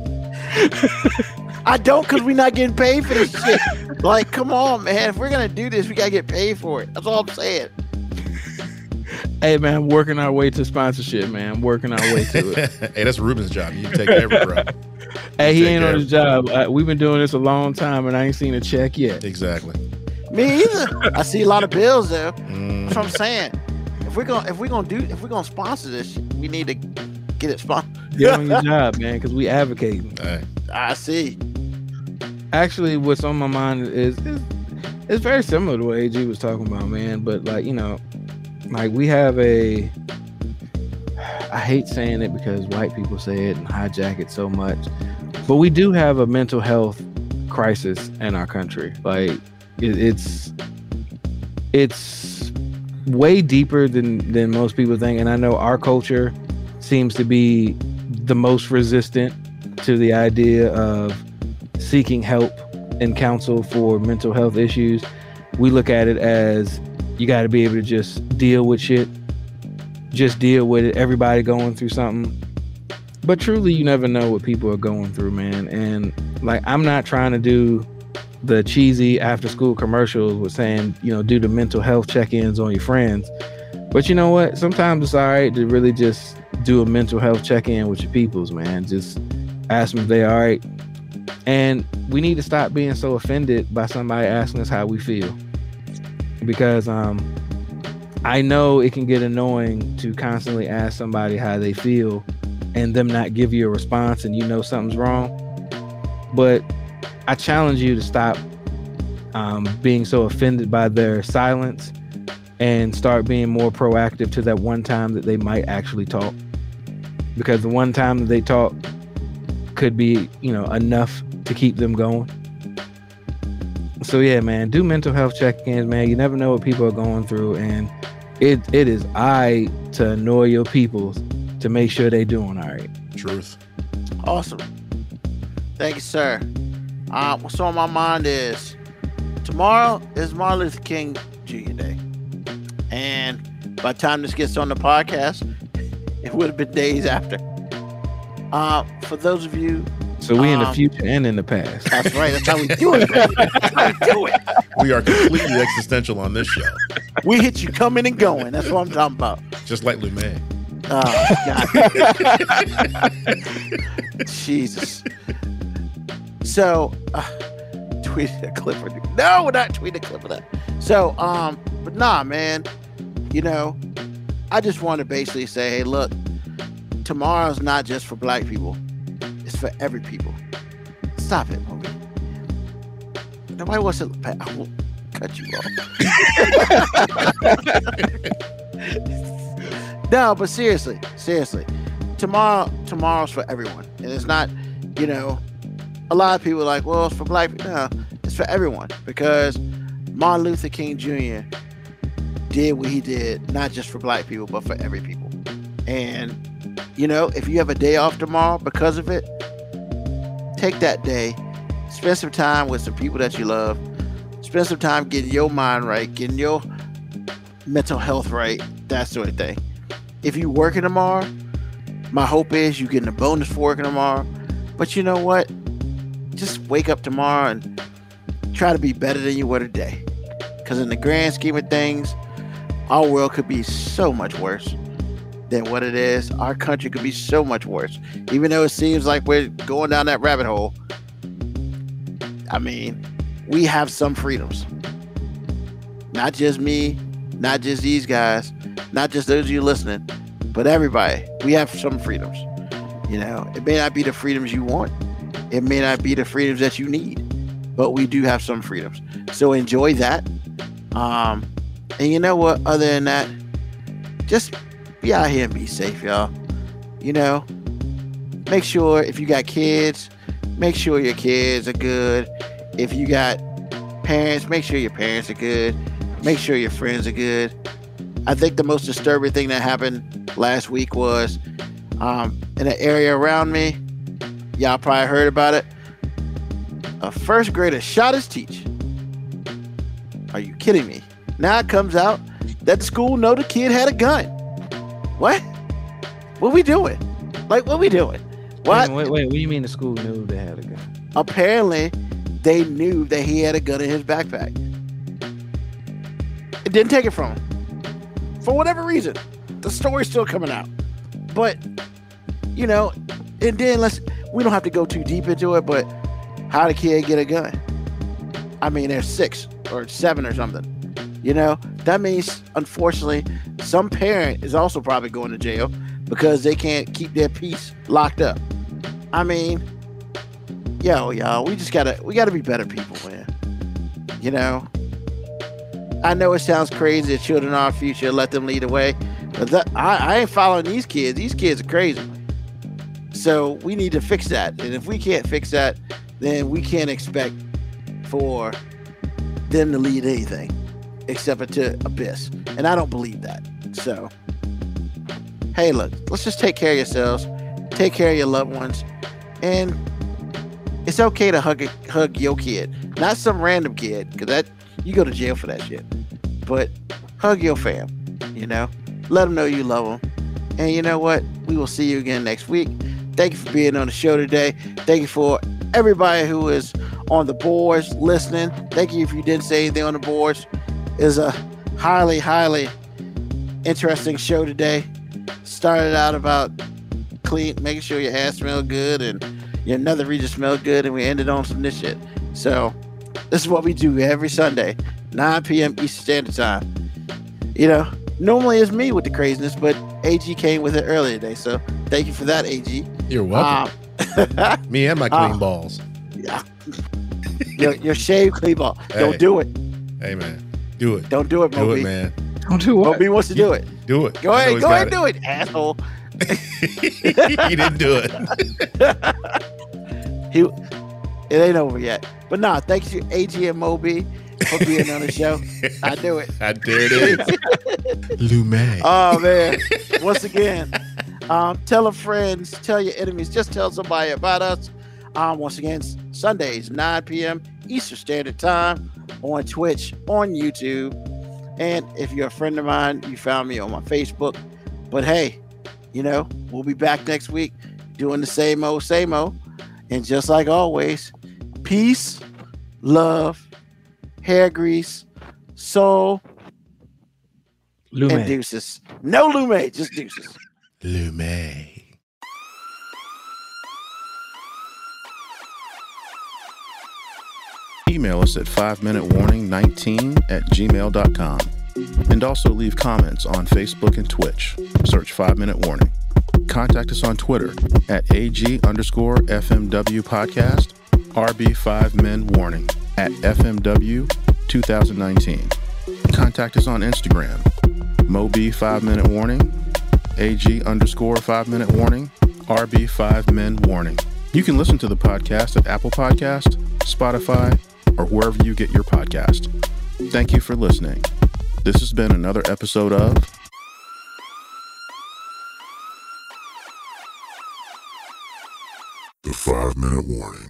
I don't because we're not getting paid for this shit. Like, come on, man. If we're gonna do this, we gotta get paid for it. That's all I'm saying. Hey man, working our way to sponsorship, man. Working our way to it. hey, that's Ruben's job. You take care of it, bro. hey, he ain't care. on his job. Uh, we've been doing this a long time and I ain't seen a check yet. Exactly. Me either. I see a lot of bills though. Mm, That's what I'm saying. If we're gonna if we're gonna do if we're gonna sponsor this, we need to get it sponsored. Get on your job, man, because we advocate. hey. I see. Actually, what's on my mind is, is it's very similar to what AG was talking about, man. But like you know, like we have a. I hate saying it because white people say it and hijack it so much, but we do have a mental health crisis in our country. Like it, it's it's way deeper than than most people think, and I know our culture seems to be the most resistant to the idea of seeking help and counsel for mental health issues. We look at it as you got to be able to just deal with shit, just deal with it. Everybody going through something. But truly, you never know what people are going through, man. And like, I'm not trying to do the cheesy after school commercials with saying, you know, do the mental health check ins on your friends. But you know what? Sometimes it's all right to really just do a mental health check in with your peoples, man. Just ask them if they all right. And we need to stop being so offended by somebody asking us how we feel. Because um I know it can get annoying to constantly ask somebody how they feel and them not give you a response and you know something's wrong. but I challenge you to stop um, being so offended by their silence and start being more proactive to that one time that they might actually talk. Because the one time that they talk could be, you know, enough to keep them going. So yeah, man, do mental health check-ins, man. You never know what people are going through, and it it is I to annoy your people to make sure they doing all right. Truth. Awesome. Thank you, sir. Uh, what's on my mind is tomorrow is Martin Luther King Jr. Day. And by the time this gets on the podcast, it would have been days after. Uh, for those of you, So we in the Um, future and in the past. that's right. That's how we do it. That's how we do it. We are completely existential on this show, We hit you coming and going. That's what I'm talking about. just like Lumet. Oh, God. Jesus. So, uh, tweeted a clip of No, we're not tweeting a clip of that. So, um, but nah, man. You know, I just want to basically say, hey, look, tomorrow's not just for black people. For every people. Stop it, Moby. Nobody wants to. I will cut you off. no, but seriously, seriously, tomorrow, tomorrow's for everyone, and it's not, you know, a lot of people like, well, it's for black people. No, it's for everyone because Martin Luther King Jr. did what he did, not just for black people, but for every people. And you know, if you have a day off tomorrow because of it, take that day, spend some time with some people that you love, spend some time getting your mind right, getting your mental health right, that sort of thing. If you working tomorrow, my hope is you getting a bonus for working tomorrow. But you know what? Just wake up tomorrow and try to be better than you were today. Because in the grand scheme of things, our world could be so much worse than what it is. Our country could be so much worse. Even though it seems like we're going down that rabbit hole. I mean, we have some freedoms. Not just me, not just these guys, not just those of you listening, but everybody. We have some freedoms. You know, it may not be the freedoms you want, it may not be the freedoms that you need, but we do have some freedoms. So enjoy that. Um, and you know what? Other than that, just be out here and be safe, y'all. You know, make sure if you got kids, make sure your kids are good. If you got parents, make sure your parents are good. Make sure your friends are good. I think the most disturbing thing that happened last week was um, in an area around me. Y'all probably heard about it. A first grader shot his teacher. Are you kidding me? Now it comes out that the school know the kid had a gun. What? What we doing? Like what we doing? What? Wait, wait, wait, what do you mean the school knew they had a gun? Apparently, they knew that he had a gun in his backpack. It didn't take it from him. For whatever reason. The story's still coming out. But, you know, and then let's we don't have to go too deep into it, but how did kid get a gun? I mean, they're six or seven or something. You know, that means unfortunately some parent is also probably going to jail because they can't keep their peace locked up. I mean, yo, y'all, we just gotta we gotta be better people, man. You know. I know it sounds crazy that children are our future, let them lead the way. But that, I, I ain't following these kids. These kids are crazy. So we need to fix that. And if we can't fix that, then we can't expect for them to lead anything except into abyss. And I don't believe that. So hey look, let's just take care of yourselves, take care of your loved ones, and it's okay to hug hug your kid, not some random kid, because that you go to jail for that shit. But hug your fam, you know, let them know you love them, and you know what? We will see you again next week. Thank you for being on the show today. Thank you for everybody who is on the boards listening. Thank you if you didn't say anything on the boards. Is a highly, highly interesting show today. Started out about clean, making sure your ass smelled good and your another region smelled good, and we ended on some this shit. So this is what we do every Sunday, 9 p.m. Eastern Standard Time. You know, normally it's me with the craziness, but AG came with it earlier today. So thank you for that, AG. You're welcome. Um, Me and my clean Ah. balls. Yeah. your, your shave cleave off. Hey. Don't do it. hey man, do it. Don't do it, do Moby. it, man. Don't do what? Moby wants to do it. Do it. Go ahead, go ahead and do it, asshole. it. he didn't do it. He, it ain't over yet. But nah, thanks to AG and Moby for being on the show. I do it. I dare it is. Lume. Oh man! Once again, um, tell a friends, tell your enemies, just tell somebody about us. Um, once again, Sundays, 9 p.m. Eastern Standard Time on Twitch, on YouTube, and if you're a friend of mine, you found me on my Facebook. But hey, you know we'll be back next week doing the same old, same old, and just like always, peace, love, hair grease, soul, Lume. and deuces. No Lume, just deuces. Lume. Email us at 5 minute warning 19 at gmail.com. And also leave comments on Facebook and Twitch. Search 5 Minute Warning. Contact us on Twitter at AG underscore FMW podcast, RB5 Men Warning at FMW 2019. Contact us on Instagram, Moby 5 Minute Warning, AG underscore 5 Minute Warning, RB 5 Men Warning. You can listen to the podcast at Apple Podcast, Spotify, or wherever you get your podcast. Thank you for listening. This has been another episode of The five minute warning.